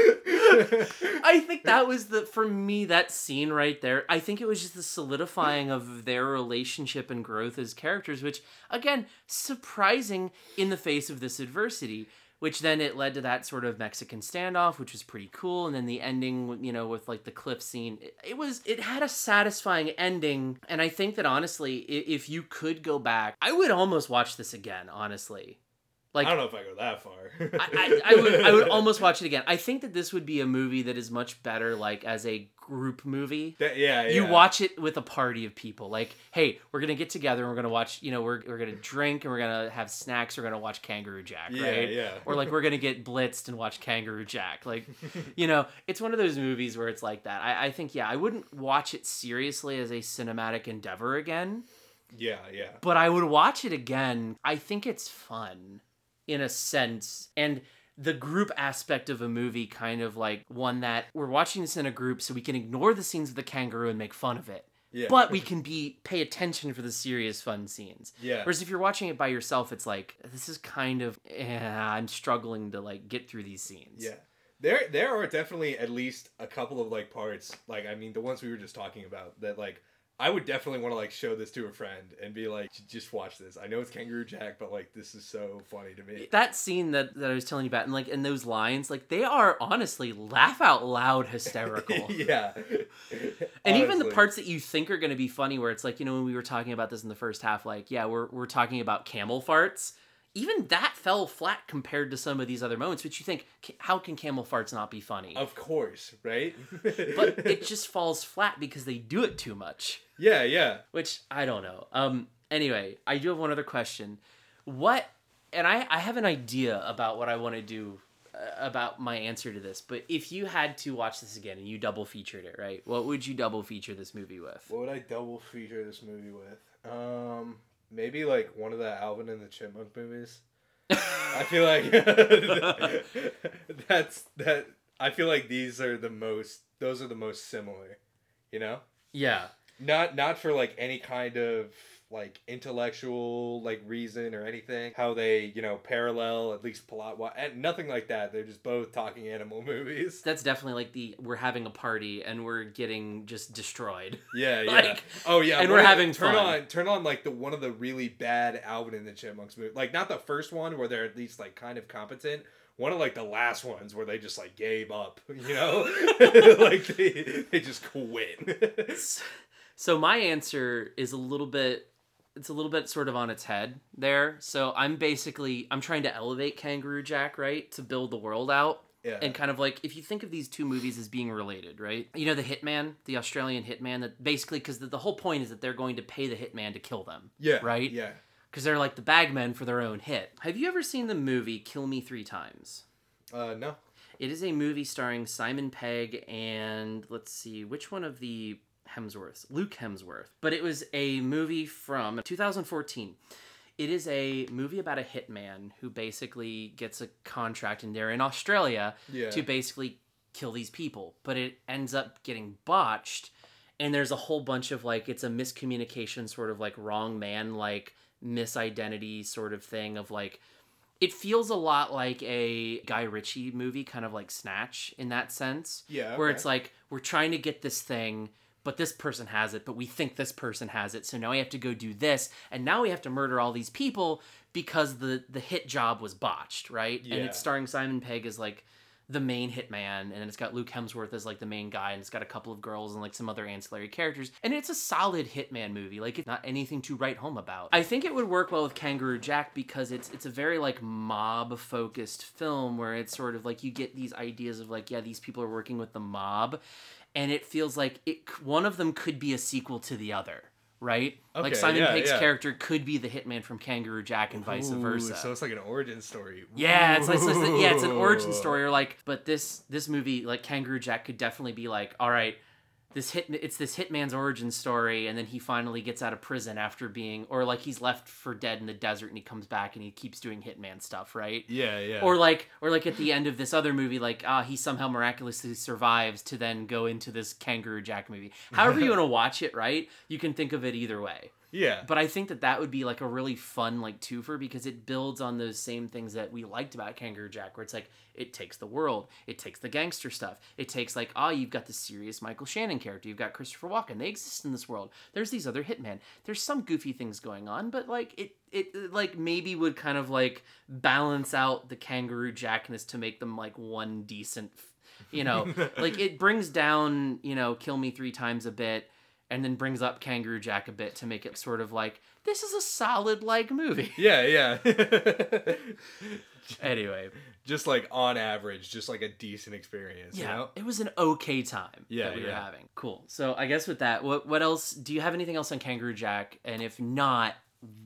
I think that was the for me that scene right there. I think it was just the solidifying of their relationship and growth as characters, which again surprising in the face of this adversity. Which then it led to that sort of Mexican standoff, which was pretty cool, and then the ending, you know, with like the cliff scene. It, it was it had a satisfying ending, and I think that honestly, if you could go back, I would almost watch this again. Honestly, like I don't know if I go that far. I, I, I would I would almost watch it again. I think that this would be a movie that is much better like as a group movie. That- yeah, You watch it with a party of people. Like, hey, we're gonna get together and we're gonna watch, you know, we're, we're gonna drink and we're gonna have snacks, we're gonna watch Kangaroo Jack, Yeah, right? yeah. Or like we're gonna get blitzed and watch Kangaroo Jack. Like, you know, it's one of those movies where it's like that. I, I think, yeah, I wouldn't watch it seriously as a cinematic endeavor again yeah, yeah. but I would watch it again. I think it's fun in a sense. And the group aspect of a movie kind of like one that we're watching this in a group so we can ignore the scenes of the kangaroo and make fun of it. Yeah. But we can be pay attention for the serious fun scenes. Yeah. Whereas if you're watching it by yourself, it's like this is kind of eh, I'm struggling to like get through these scenes. Yeah. There there are definitely at least a couple of like parts, like I mean the ones we were just talking about that like I would definitely want to like show this to a friend and be like, just watch this. I know it's Kangaroo Jack, but like this is so funny to me. That scene that, that I was telling you about, and like in those lines, like they are honestly laugh out loud hysterical. yeah. And even the parts that you think are going to be funny, where it's like, you know, when we were talking about this in the first half, like, yeah, we're, we're talking about camel farts. Even that fell flat compared to some of these other moments, which you think, how can camel farts not be funny? Of course, right? but it just falls flat because they do it too much, yeah, yeah. which I don't know. Um, anyway, I do have one other question. What, and I, I have an idea about what I want to do uh, about my answer to this, but if you had to watch this again and you double featured it, right? What would you double feature this movie with? What would I double feature this movie with? Um, maybe like one of the Alvin and the Chipmunk movies. I feel like that's that. I feel like these are the most. Those are the most similar. You know, Yeah. not not for like any kind of like intellectual like reason or anything. How they you know parallel at least plot wise and nothing like that. They're just both talking animal movies. That's definitely like the we're having a party and we're getting just destroyed. Yeah, yeah. Like, oh yeah, and one we're having turn fun. on turn on like the one of the really bad Alvin and the Chipmunks movie. Like not the first one where they're at least like kind of competent. One of like the last ones where they just like gave up, you know, like they they just quit. So my answer is a little bit it's a little bit sort of on its head there. So I'm basically I'm trying to elevate Kangaroo Jack, right? To build the world out. Yeah. And kind of like if you think of these two movies as being related, right? You know the hitman, the Australian hitman that basically cuz the, the whole point is that they're going to pay the hitman to kill them. yeah, Right? Yeah, Cuz they're like the bagmen for their own hit. Have you ever seen the movie Kill Me 3 Times? uh, no, It is a movie starring Simon Pegg and let's see which one of the Hemsworths, Luke Hemsworth. But it was a movie from 2014. It is a movie about a hitman who basically gets a contract and they're in Australia Yeah. to basically kill these people, but it ends up getting botched and there's a whole bunch of like it's a miscommunication sort of like wrong man like misidentity sort of thing of like it feels a lot like a Guy Ritchie movie, kind of like Snatch in that sense. Yeah, Where it's like we're trying to get this thing, but this person has it, but we think this person has it. So now we have to go do this, and now we have to murder all these people because the the hit job was botched, right? Yeah. And it's starring Simon Pegg as like the main hitman, and it's got Luke Hemsworth as like the main guy, and it's got a couple of girls and like some other ancillary characters, and it's a solid hitman movie. Like it's not anything to write home about. I think it would work well with Kangaroo Jack because it's it's a very like mob focused film where it's sort of like you get these ideas of like yeah these people are working with the mob, and it feels like it one of them could be a sequel to the other. Right, like Simon yeah, Pegg's yeah. character could be the hitman from Kangaroo Jack and vice Ooh, versa. So it's like an origin story. Yeah, it's like so it's- yeah, it's an origin story. Or like, but this this movie, like Kangaroo Jack, could definitely be like, all right, this hit it's this hitman's origin story, and then he finally gets out of prison after being, or like he's left for dead in the desert, and he comes back and he keeps doing hitman stuff, right? Yeah, yeah. Or like, or like at the end of this other movie, like ah, he somehow miraculously survives to then go into this Kangaroo Jack movie. However you want to watch it, right? You can think of it either way. Yeah. But I think that that would be like a really fun like twofer because it builds on those same things that we liked about Kangaroo Jack, where it's like it takes the world, it takes the gangster stuff, it takes like ah, you've got the serious Michael Shannon character, you've got Christopher Walken, they exist in this world. There's these other hitmen. There's some goofy things going on, but like it it like maybe would kind of like balance out the Kangaroo Jackness to make them like one decent, you know, like it brings down you know Kill Me Three Times a bit and then brings up Kangaroo Jack a bit to make it sort of like this is a solid like movie. Yeah, yeah. anyway, just like on average, just like a decent experience. yeah, You know? it was an okay time Yeah, that we were yeah. having. Cool. So I guess with that, what what else? Do you have anything else on Kangaroo Jack? And if not,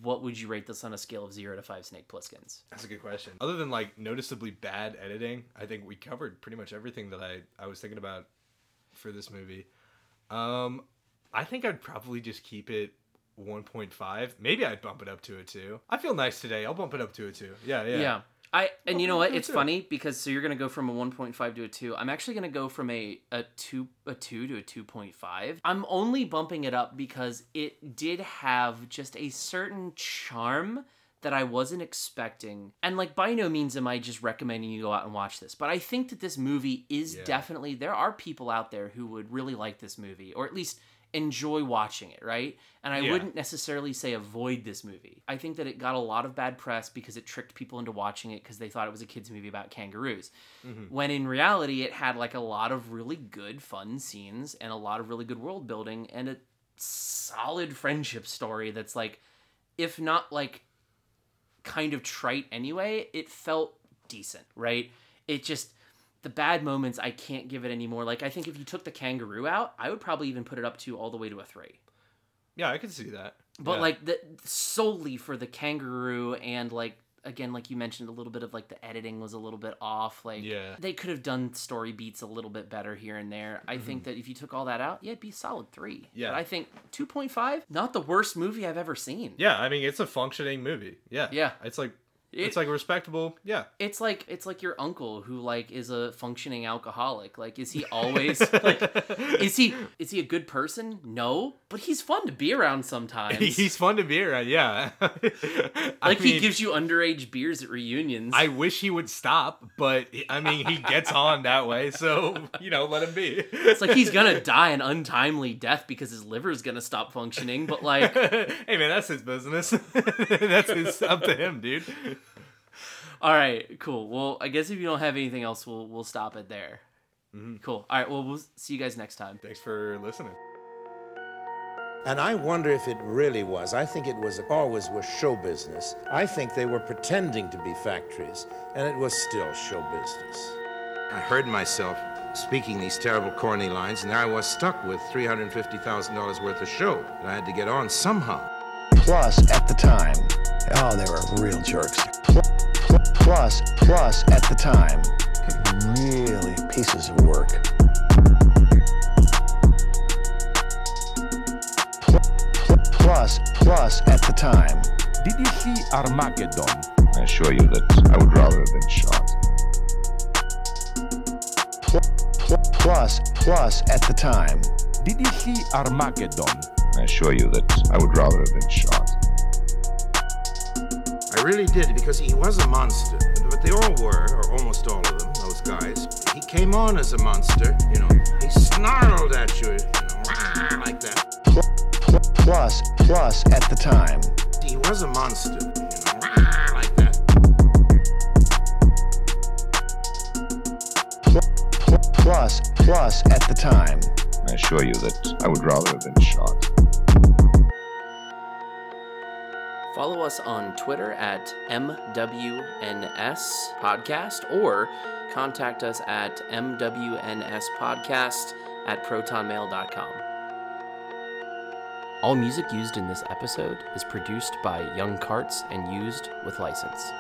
what would you rate this on a scale of zero to five Snake Plisskens? That's a good question. Other than like noticeably bad editing, I think we covered pretty much everything that I, I was thinking about for this movie. Um, I think I'd probably just keep it 1.5. Maybe I'd bump it up to a 2. I feel nice today. I'll bump it up to a 2. Yeah, yeah. Yeah. I and you know what? It's funny because so you're gonna go from a 1.5 to a two. I'm actually gonna go from a a two a two to a 2.5. I'm only bumping it up because it did have just a certain charm that I wasn't expecting. And like by no means am I just recommending you go out and watch this, but I think that this movie is Yeah. definitely there are people out there who would really like this movie or at least enjoy watching it, right? And I Yeah. wouldn't necessarily say avoid this movie. I think that it got a lot of bad press because it tricked people into watching it because they thought it was a kids movie about kangaroos. Mhm. When in reality it had like a lot of really good fun scenes and a lot of really good world building and a solid friendship story that's like if not like kind of trite anyway, it felt decent, right? It just the bad moments I can't give it anymore. Like I think if you took the kangaroo out, I would probably even put it up to all the way to a 3. Yeah, I could see that. But Yeah. like the solely for the kangaroo and like again like you mentioned a little bit of like the editing was a little bit off like Yeah. they could have done story beats a little bit better here and there i think that if you took all that out yeah it'd be solid three Mm-hmm. Yeah. but i think 2.5 not the worst movie i've ever seen Yeah, I mean it's a functioning movie. Yeah. Yeah. It's like It- it's like respectable. Yeah. it's like it's like your uncle who like is a functioning alcoholic like is he always like is he is he a good person no but he's fun to be around sometimes He's fun to be around. Yeah. Like he gives you underage beers at reunions I wish he would stop, but I mean he gets on that way, so you know, let him be. it's like he's gonna die an untimely death because his liver's gonna stop functioning but like hey man, that's his business. that's his up to him, dude. All right cool well i guess if you don't have anything else we'll we'll stop it there mm-hmm. cool all right well we'll see you guys next time thanks for listening And I wonder if it really was. I think it was always was show business. I think they were pretending to be factories, and it was still show business. I heard myself speaking these terrible corny lines, and there I was stuck with $350,000 worth of show that I had to get on somehow. Plus, at the time, oh, they were real jerks. Pl- pl- plus, plus, at the time, really pieces of work. Pl- pl- plus, plus, at the time. Did you see Armageddon? I assure you that I would rather have been shot. Pl- pl- plus, plus, at the time. Did you see Armageddon? I assure you that I would rather have been shot. I really did, because he was a monster. But they all were, or almost all of them, those guys. He came on as a monster, you know. He snarled at you, you know, like that. Plus, plus at the time. He was a monster, you know, like that. Pl- pl- plus, plus at the time. I assure you that I would rather have been shot. Follow us on Twitter at MWNS Podcast or contact us at MWNSPodcast at protonmail.com. All music used in this episode is produced by Yung Kartz and used with license.